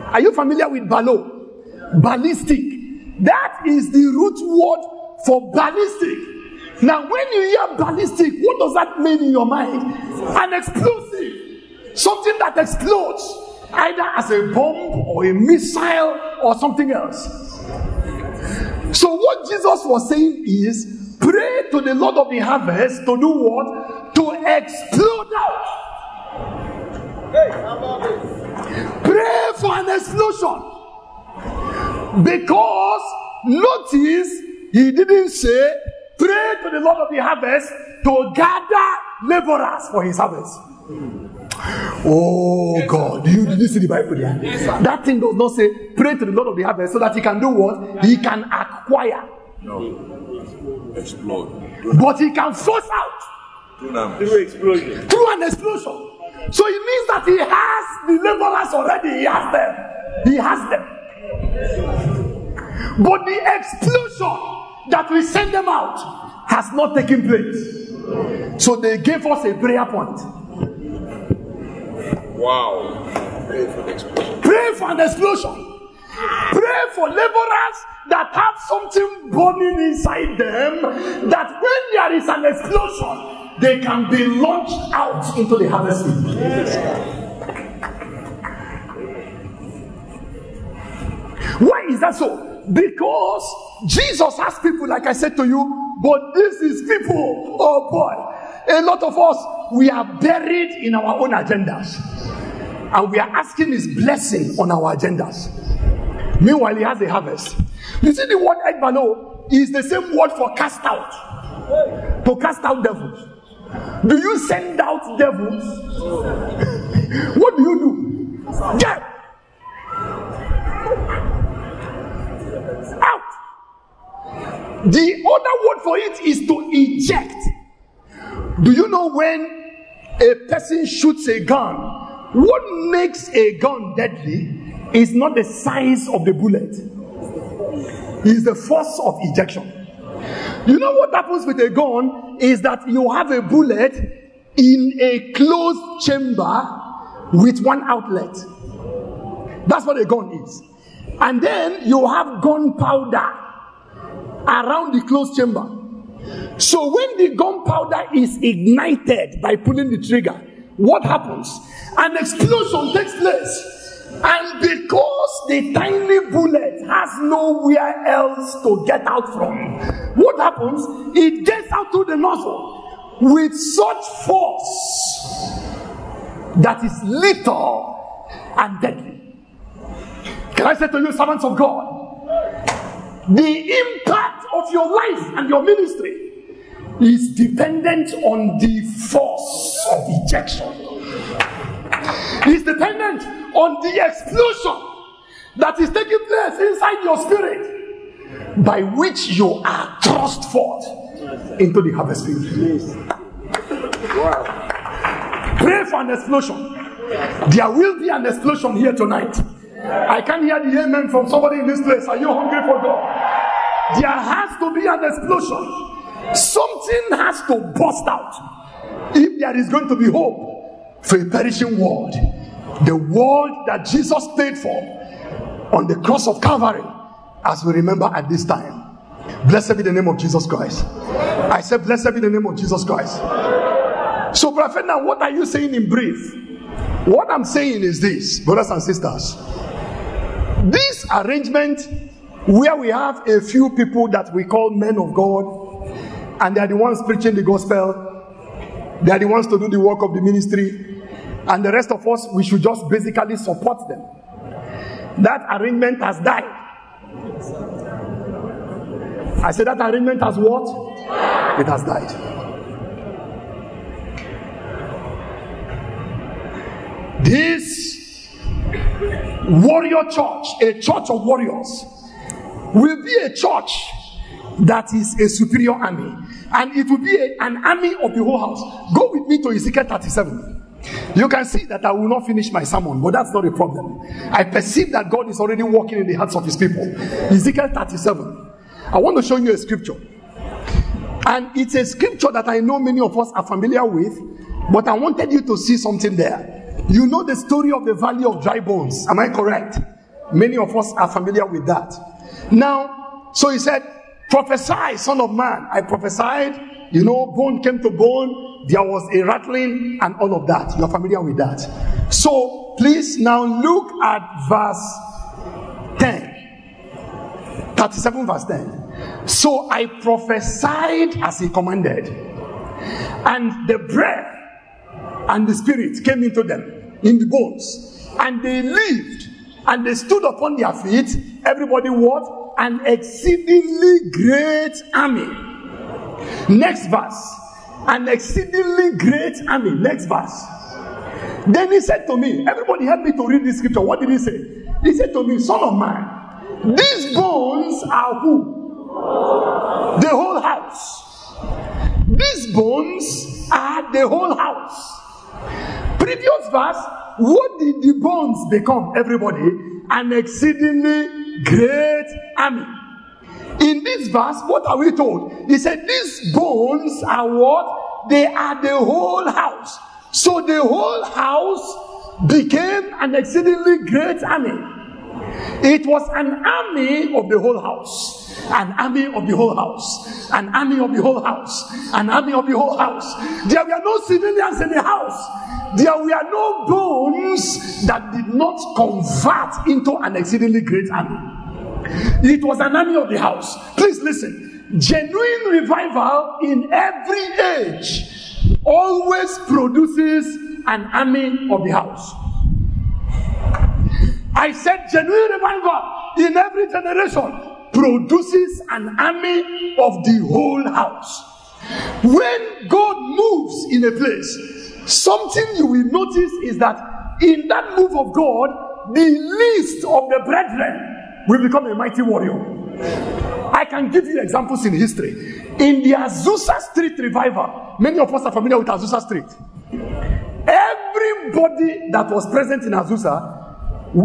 Are you familiar with balo? Ballistic. That is the root word for ballistic. Now, when you hear ballistic, what does that mean in your mind? An explosive. Something that explodes, either as a bomb or a missile or something else. So, what Jesus was saying is pray to the Lord of the harvest to do what? To explode out. Hey, Pray for an explosion. Because notice he didn't say pray to the Lord of the harvest to gather laborers for his harvest. Oh God, do you, did you see the Bible there? that thing does not say pray to the Lord of the harvest so that he can do what? He can acquire. No. Explode. But he can force out Through an explosion. through an explosion. So it means that he has the laborers already. He has them. He has them. But the explosion that we send them out has not taken place. So they gave us a prayer point. Wow. Pray for the explosion. Pray for an explosion. Pray for laborers that have something burning inside them that when there is an explosion, they can be launched out into the harvest field. Why is that so? Because Jesus has people, like I said to you, but this is people. Oh boy. A lot of us, we are buried in our own agendas. And we are asking his blessing on our agendas. Meanwhile, he has a harvest. You see, the word ekbalo is the same word for cast out. To cast out devils. Do you send out devils? what do you do? Get out. The other word for it is to eject. Do you know when a person shoots a gun, what makes a gun deadly is not the size of the bullet, it's the force of ejection. You know what happens with a gun is that you have a bullet in a closed chamber with one outlet. That's what a gun is. And then you have gunpowder around the closed chamber. So when the gunpowder is ignited by pulling the trigger, what happens? An explosion takes place. And because the tiny bullet has nowhere else to get out from, what happens? It gets out through the nozzle with such force that is lethal and deadly. Can I say to you, servants of God, the impact of your life and your ministry is dependent on the force of ejection. It's dependent on the explosion that is taking place inside your spirit by which you are thrust forth into the harvest field. Wow! Pray for an explosion. There will be an explosion here tonight. I can hear the amen from somebody in this place. Are you hungry for God? There has to be an explosion. Something has to burst out if there is going to be hope for a perishing world. The world that Jesus paid for on the cross of Calvary, as we remember at this time. Blessed be the name of Jesus Christ. I said, Blessed be the name of Jesus Christ. So, Prophet, now what are you saying in brief? What I'm saying is this, brothers and sisters. This arrangement where we have a few people that we call men of God, and they are the ones preaching the gospel, they are the ones to do the work of the ministry, and the rest of us, we should just basically support them. That arrangement has died. I said that arrangement has what? It has died. This warrior church, a church of warriors, will be a church that is a superior army. And it will be a, an army of the whole house. Go with me to Ezekiel 37. You can see that I will not finish my sermon, but that's not a problem. I perceive that God is already working in the hearts of his people. Ezekiel 37. I want to show you a scripture. And it's a scripture that I know many of us are familiar with, but I wanted you to see something there. You know the story of the valley of dry bones. Am I correct? Many of us are familiar with that. Now, so he said, Prophesy, son of man. I prophesied, you know, bone came to bone, there was a rattling, and all of that. You're familiar with that. So, please now look at verse 10. 37 verse 10. So I prophesied as he commanded, and the breath and the spirit came into them in the bones, and they lived, and they stood upon their feet. Everybody what? An exceedingly great army. Next verse. An exceedingly great army. Next verse. Then he said to me, Everybody help me to read this scripture. What did he say? He said to me, Son of man, these bones are who? The whole house. These bones are the whole house. Previous verse, what did the bones become? Everybody, an exceedingly great army. In this verse, what are we told? He said, These bones are what? They are the whole house. So the whole house became an exceedingly great army. It was an army of the whole house. An army of the whole house. An army of the whole house. An army of the whole house. There were no civilians in the house. There were no bones that did not convert into an exceedingly great army. It was an army of the house. Please listen. Genuine revival in every age always produces an army of the house. I said genuine revival in every generation produces an army of the whole house. When God moves in a place, something you will notice is that in that move of God, the least of the brethren will become a mighty warrior. I can give you examples in history. In the Azusa Street revival, many of us are familiar with Azusa Street. Everybody that was present in Azusa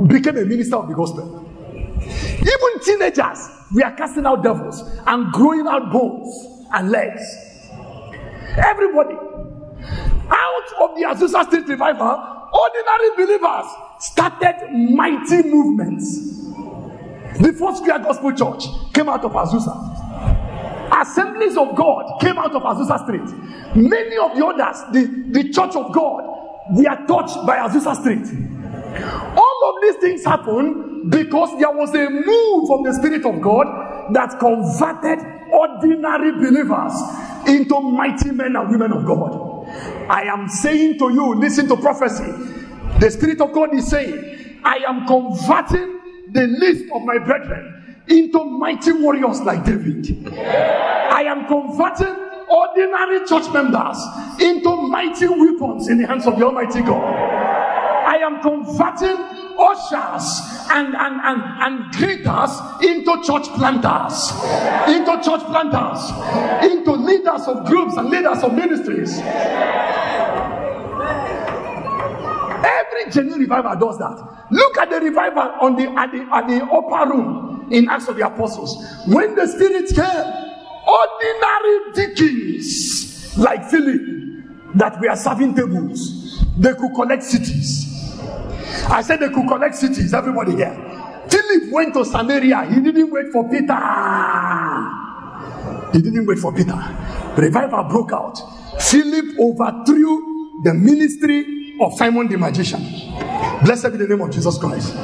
became a minister of the gospel. Even teenagers we are casting out devils and growing out bones and legs. Everybody. Out of the Azusa Street revival, ordinary believers started mighty movements. The Foursquare Gospel Church came out of Azusa. Assemblies of God came out of Azusa Street. Many of the others, the, the Church of God, we are touched by Azusa Street. All of these things happen because there was a move of the Spirit of God that converted ordinary believers into mighty men and women of God. I am saying to you, listen to prophecy. The Spirit of God is saying, I am converting the least of my brethren into mighty warriors like David. I am converting ordinary church members into mighty weapons in the hands of the Almighty God. I am converting ushers and, and, and, and greeters into church planters, into church planters, into leaders of groups and leaders of ministries. Every genuine revival does that. Look at the revival on the at the at the upper room in Acts of the Apostles. When the Spirit came, ordinary deacons like Philip that were serving tables, they could collect cities. I said they could collect cities, everybody here. Philip went to Samaria. He didn't wait for Peter. He didn't wait for Peter. Revival broke out. Philip overthrew the ministry of Simon the magician. Blessed be the name of Jesus Christ.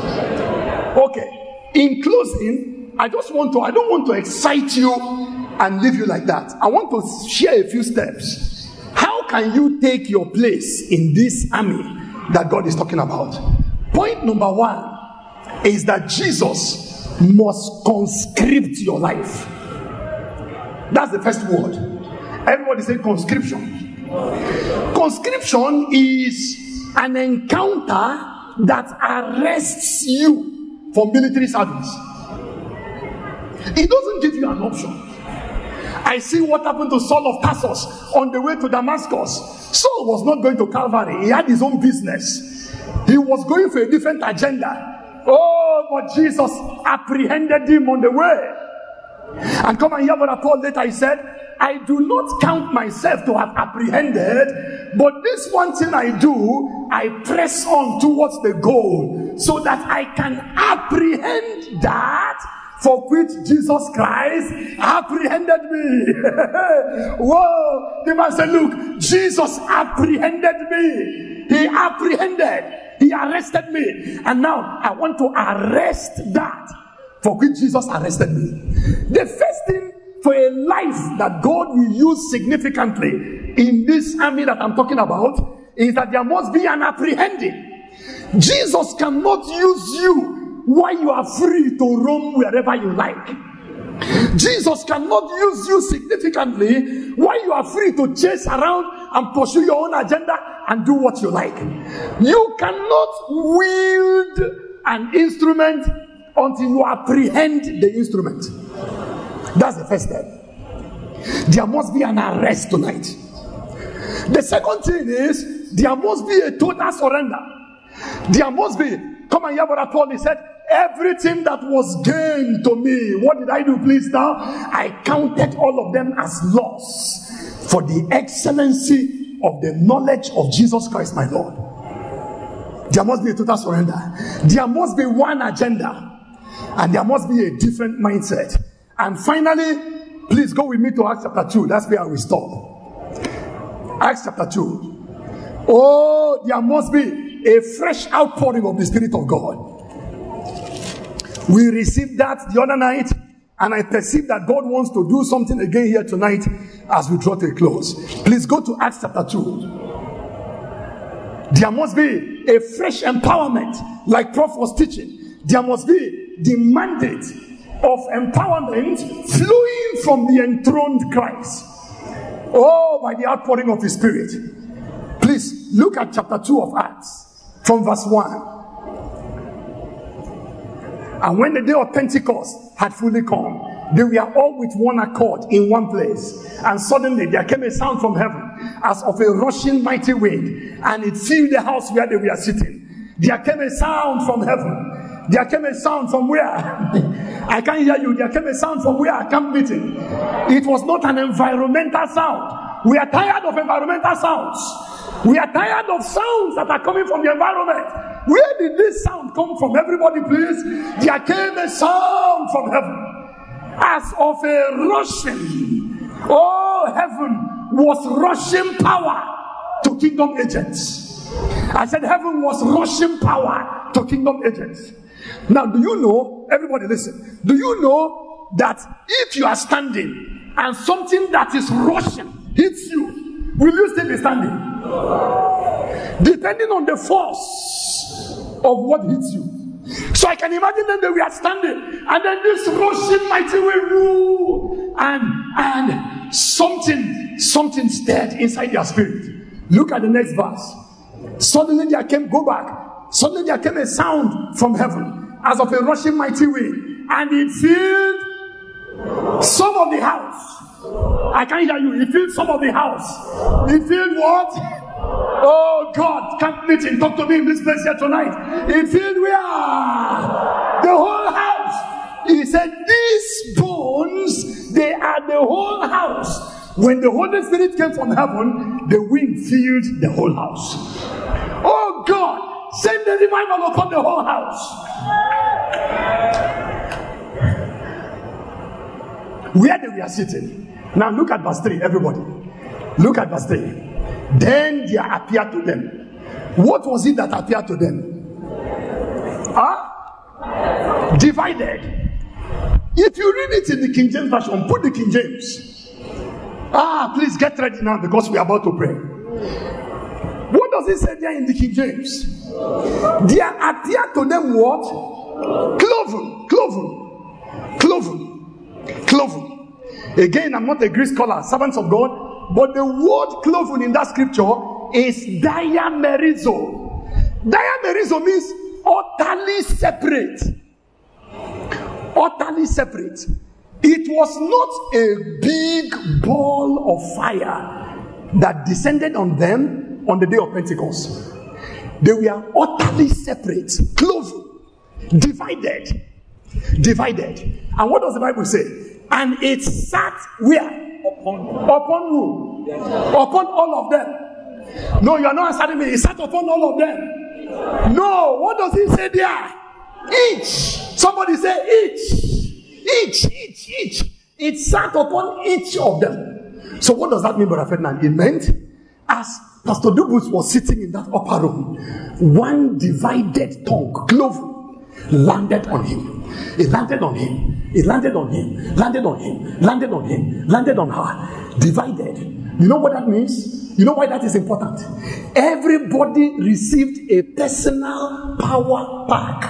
Okay. In closing, I just want to, I don't want to excite you and leave you like that. I want to share a few steps. How can you take your place in this army that God is talking about? Point number one is that Jesus must conscript your life. That's the first word. Everybody say conscription. Conscription is an encounter that arrests you for military service. It doesn't give you an option. I see what happened to Saul of Tarsus on the way to Damascus. Saul was not going to Calvary, he had his own business. He was going for a different agenda. Oh, but Jesus apprehended him on the way. And come and hear what Paul later he said, I do not count myself to have apprehended, but this one thing I do, I press on towards the goal so that I can apprehend that for which Jesus Christ apprehended me. Whoa! The man said, Look, Jesus apprehended me. He apprehended. He arrested me. And now I want to arrest that for which Jesus arrested me. The first thing for a life that God will use significantly in this army that I'm talking about is that there must be an apprehending. Jesus cannot use you why you are free to roam wherever you like. Jesus cannot use you significantly Why you are free to chase around and pursue your own agenda and do what you like. You cannot wield an instrument until you apprehend the instrument. That's the first step. There must be an arrest tonight. The second thing is there must be a total surrender. There must be, come and hear what I Paul he said, Everything that was gained to me, what did I do, please? Now, I counted all of them as loss for the excellency of the knowledge of Jesus Christ, my Lord. There must be a total surrender. There must be one agenda. And there must be a different mindset. And finally, please go with me to Acts chapter 2. That's where we stop. Acts chapter 2. Oh, there must be a fresh outpouring of the Spirit of God. We received that the other night, and I perceive that God wants to do something again here tonight as we draw to a close. Please go to Acts chapter 2. There must be a fresh empowerment, like Prof was teaching. There must be the mandate of empowerment flowing from the enthroned Christ. Oh, by the outpouring of His Spirit. Please look at chapter 2 of Acts from verse 1. And when the day of Pentecost had fully come, they were all with one accord in one place. And suddenly there came a sound from heaven as of a rushing mighty wind, and it filled the house where they were sitting. There came a sound from heaven. There came a sound from where? I can't hear you. There came a sound from where I come meeting. It was not an environmental sound. We are tired of environmental sounds. We are tired of sounds that are coming from the environment. Where did this sound come from? Everybody, please. There came a sound from heaven as of a rushing. Oh, heaven was rushing power to kingdom agents. I said, heaven was rushing power to kingdom agents. Now, do you know, everybody listen, do you know that if you are standing and something that is rushing hits you, will you still be standing? Depending on the force of what hits you. So I can imagine that we are standing, and then this rushing mighty wind, and and something something stirred inside their spirit. Look at the next verse. Suddenly there came, go back. Suddenly there came a sound from heaven as of a rushing mighty wind, and it filled some of the house. I can't hear you. It filled some of the house. It filled what? Oh God, come meeting, talk to me in this place here tonight. He filled where? The whole house. He said, These bones, they are the whole house. When the Holy Spirit came from heaven, the wind filled the whole house. Oh God, send the revival upon the whole house. Where they were sitting. Now look at verse 3, everybody. Look at verse 3. Then there appeared to them. What was it that appeared to them? Huh? Divided. If you read it in the King James Version, put the King James. Ah, please get ready now because we are about to pray. What does it say there in the King James? There appeared to them what? Cloven, cloven, cloven, cloven. Again, I'm not a Greek scholar, servants of God. But the word cloven in that scripture is diamerizo. Diamerizo means utterly separate. Utterly separate. It was not a big ball of fire that descended on them on the day of Pentecost. They were utterly separate, cloven, divided. Divided. And what does the Bible say? And it sat where? Upon, upon who? Upon all of them. No, you are not answering me. He sat upon all of them. No, what does he say there? Each. Somebody say each. Each, each, each. It sat upon each of them. So what does that mean, Brother Ferdinand? It meant as Pastor Dubus was sitting in that upper room, one divided tongue, cloven, landed on him. It landed on him. It landed on him. Landed on him. Landed on him. Landed on her. Divided. You know what that means? You know why that is important? Everybody received a personal power pack.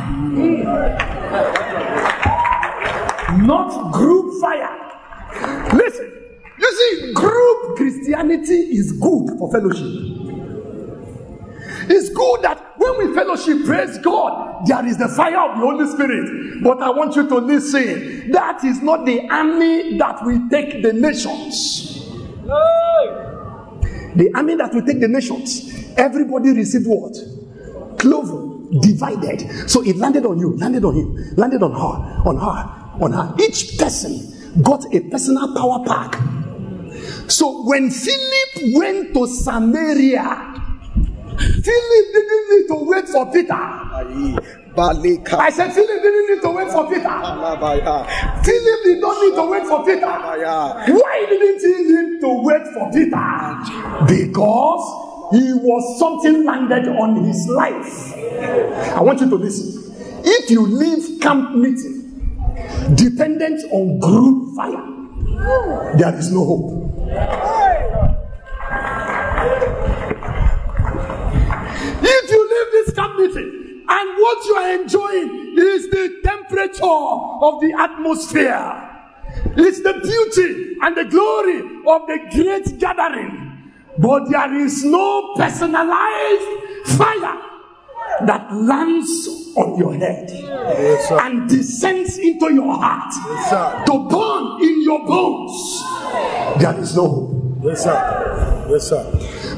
Not group fire. Listen. You see, group Christianity is good for fellowship. It's good that when we fellowship, praise God, there is the fire of the Holy Spirit. But I want you to listen. That is not the army that will take the nations. The army that will take the nations. Everybody received what? Cloven. divided. So it landed on you, landed on him, landed on her, on her, on her. Each person got a personal power pack. So when Philip went to Samaria, Philip didn't need to wait for Peter. I said, Philip didn't need to wait for Peter. Philip did not need to wait for Peter. Why didn't he need to wait for Peter? Because he was something landed on his life. I want you to listen. If you leave camp meeting dependent on group fire, there is no hope. This camp meeting and what you are enjoying is the temperature of the atmosphere, it's the beauty and the glory of the great gathering, but there is no personalized fire that lands on your head Yes, and descends into your heart Yes, to burn in your bones. There is no hope. Yes, sir. Yes, sir.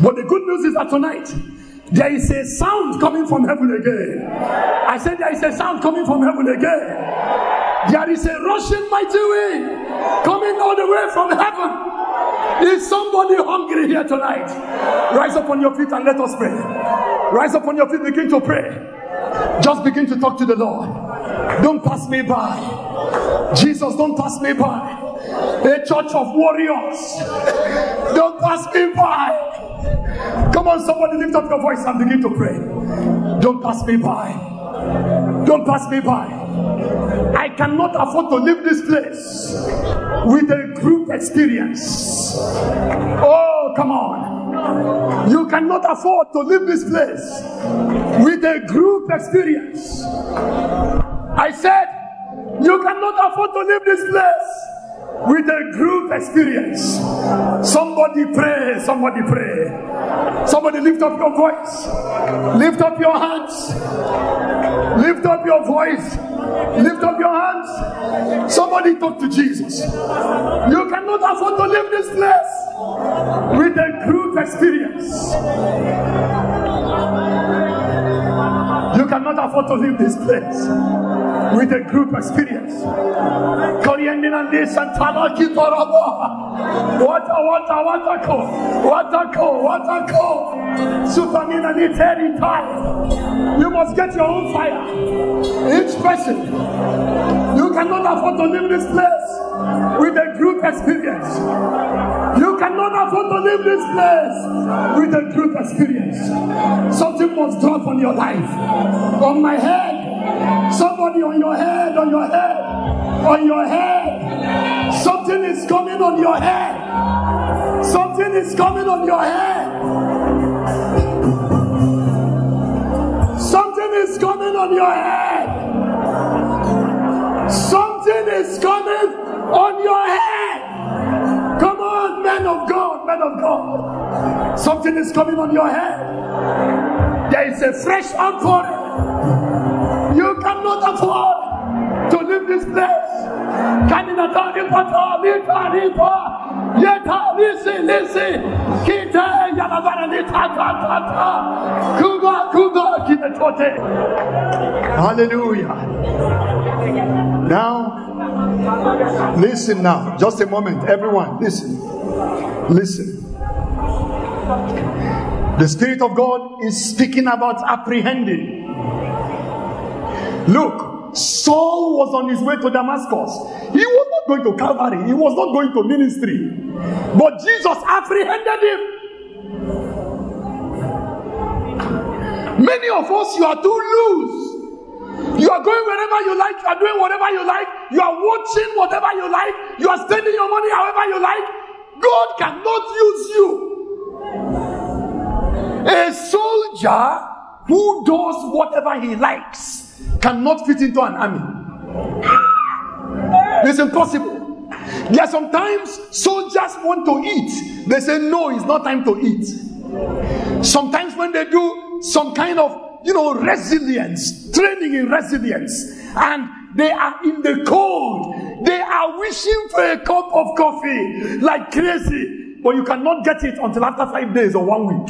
But the good news is that tonight there is a sound coming from heaven again. I said there is a sound coming from heaven again. There is a rushing mighty wind coming all the way from heaven. Is somebody hungry here tonight? Rise up on your feet and let us pray. Rise up on your feet, begin to pray. Just begin to talk to the Lord. Don't pass me by. Jesus, don't pass me by. A church of warriors. Don't pass me by. Come on, somebody lift up your voice and begin to pray. Don't pass me by. Don't pass me by. I cannot afford to leave this place with a group experience. Oh, come on. You cannot afford to leave this place with a group experience. I said, you cannot afford to leave this place with a group experience. Somebody pray, somebody pray. Somebody lift up your voice, lift up your hands, lift up your voice, lift up your hands. Somebody talk to Jesus. You cannot afford to leave this place with a group experience. You cannot afford to leave this place with a group experience. Korean and this and Tanaki Toraba. What a what a what a ko. What a ko. What a ko. Superman and time. You must get your own fire. Each person. You cannot afford to leave this place with a group experience. You cannot afford to leave this place with a group experience. Something must drop on your life, on my head. Somebody on your head, on your head, on your head. Something is coming on your head. Something is coming on your head. Something is coming on your head. Something is coming on your head. Come on, men of God, men of God. Something is coming on your head. There is a fresh outpouring. You cannot afford to leave this place. Kanina tani pata lita lipa. Yeta lisi lisi. Kita yanabara lita ta ta ta. Kuga kuga kita tote. Hallelujah. Now, listen now. Just a moment. Everyone, listen. Listen. The Spirit of God is speaking about apprehending. Look, Saul was on his way to Damascus. He was not going to Calvary, he was not going to ministry. But Jesus apprehended him. Many of us, you are too loose. You are going wherever you like, you are doing whatever you like, you are watching whatever you like, you are spending your money however you like. God cannot use you. A soldier who does whatever he likes cannot fit into an army. It's impossible. There are sometimes soldiers want to eat. They say, no, it's not time to eat. Sometimes when they do some kind of, you know, resilience, training in resilience, and they are in the cold, they are wishing for a cup of coffee like crazy, but you cannot get it until after five days or one week.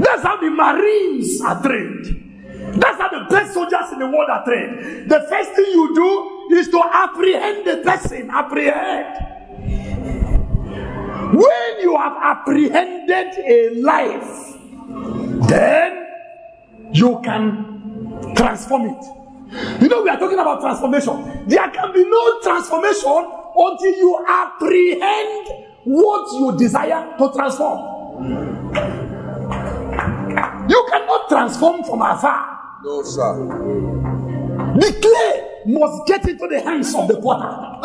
That's how the Marines are trained. That's how the best soldiers in the world are trained. The first thing you do is to apprehend the person. Apprehend. When you have apprehended a life, then you can transform it. You know, we are talking about transformation. There can be no transformation until you apprehend what you desire to transform. You cannot transform from afar. No, sir. The clay must get into the hands of the potter.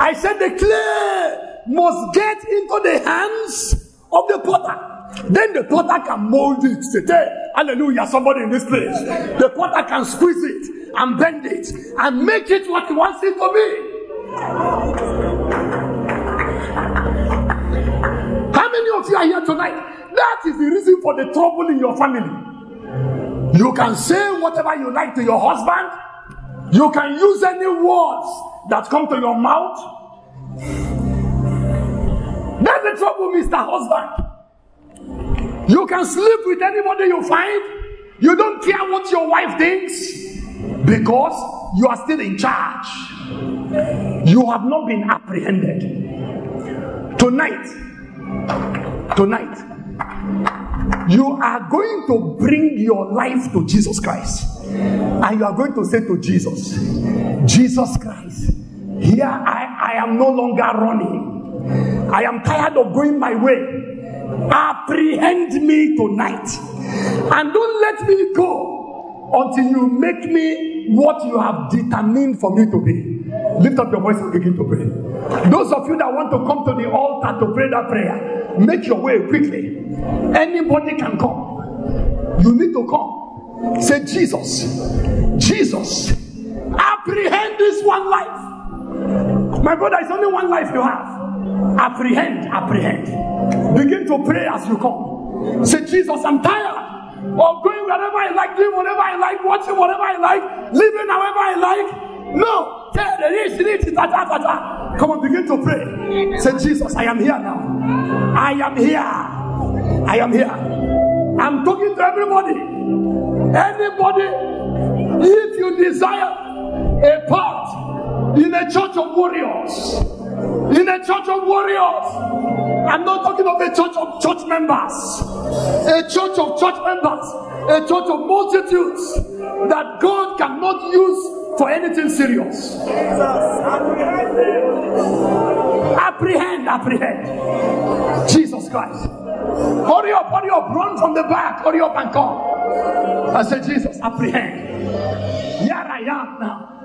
I said the clay must get into the hands of the potter. Then the potter can mold it. Say, hallelujah, somebody in this place. The potter can squeeze it and bend it and make it what he wants it to be. You are here tonight? That is the reason for the trouble in your family. You can say whatever you like to your husband. You can use any words that come to your mouth. That's the trouble, Mr. Husband. You can sleep with anybody you find. You don't care what your wife thinks because you are still in charge. You have not been apprehended. Tonight, tonight, you are going to bring your life to Jesus Christ. And you are going to say to Jesus, Jesus Christ, here I, I am no longer running. I am tired of going my way. Apprehend me tonight. And don't let me go until you make me what you have determined for me to be. Lift up your voice and begin to pray. Those of you that want to come to the altar to pray that prayer, make your way quickly. Anybody can come. You need to come. Say, Jesus, Jesus, apprehend this one life. My brother, it's only one life you have. Apprehend, apprehend. Begin to pray as you come. Say, Jesus, I'm tired of going wherever I like, doing whatever I like, watching whatever I like, living however I like. No, tell it that come on, begin to pray. Say, Jesus, I am here now. I am here. I am here. I'm talking to everybody. Anybody, if you desire a part in a church of warriors, in a church of warriors, I'm not talking of a church of church members, a church of church members, a church of multitudes that God cannot use for anything serious. Apprehend, apprehend. Jesus Christ. Hurry up, hurry up, run from the back, hurry up and come. I said, Jesus, apprehend. Here I am now.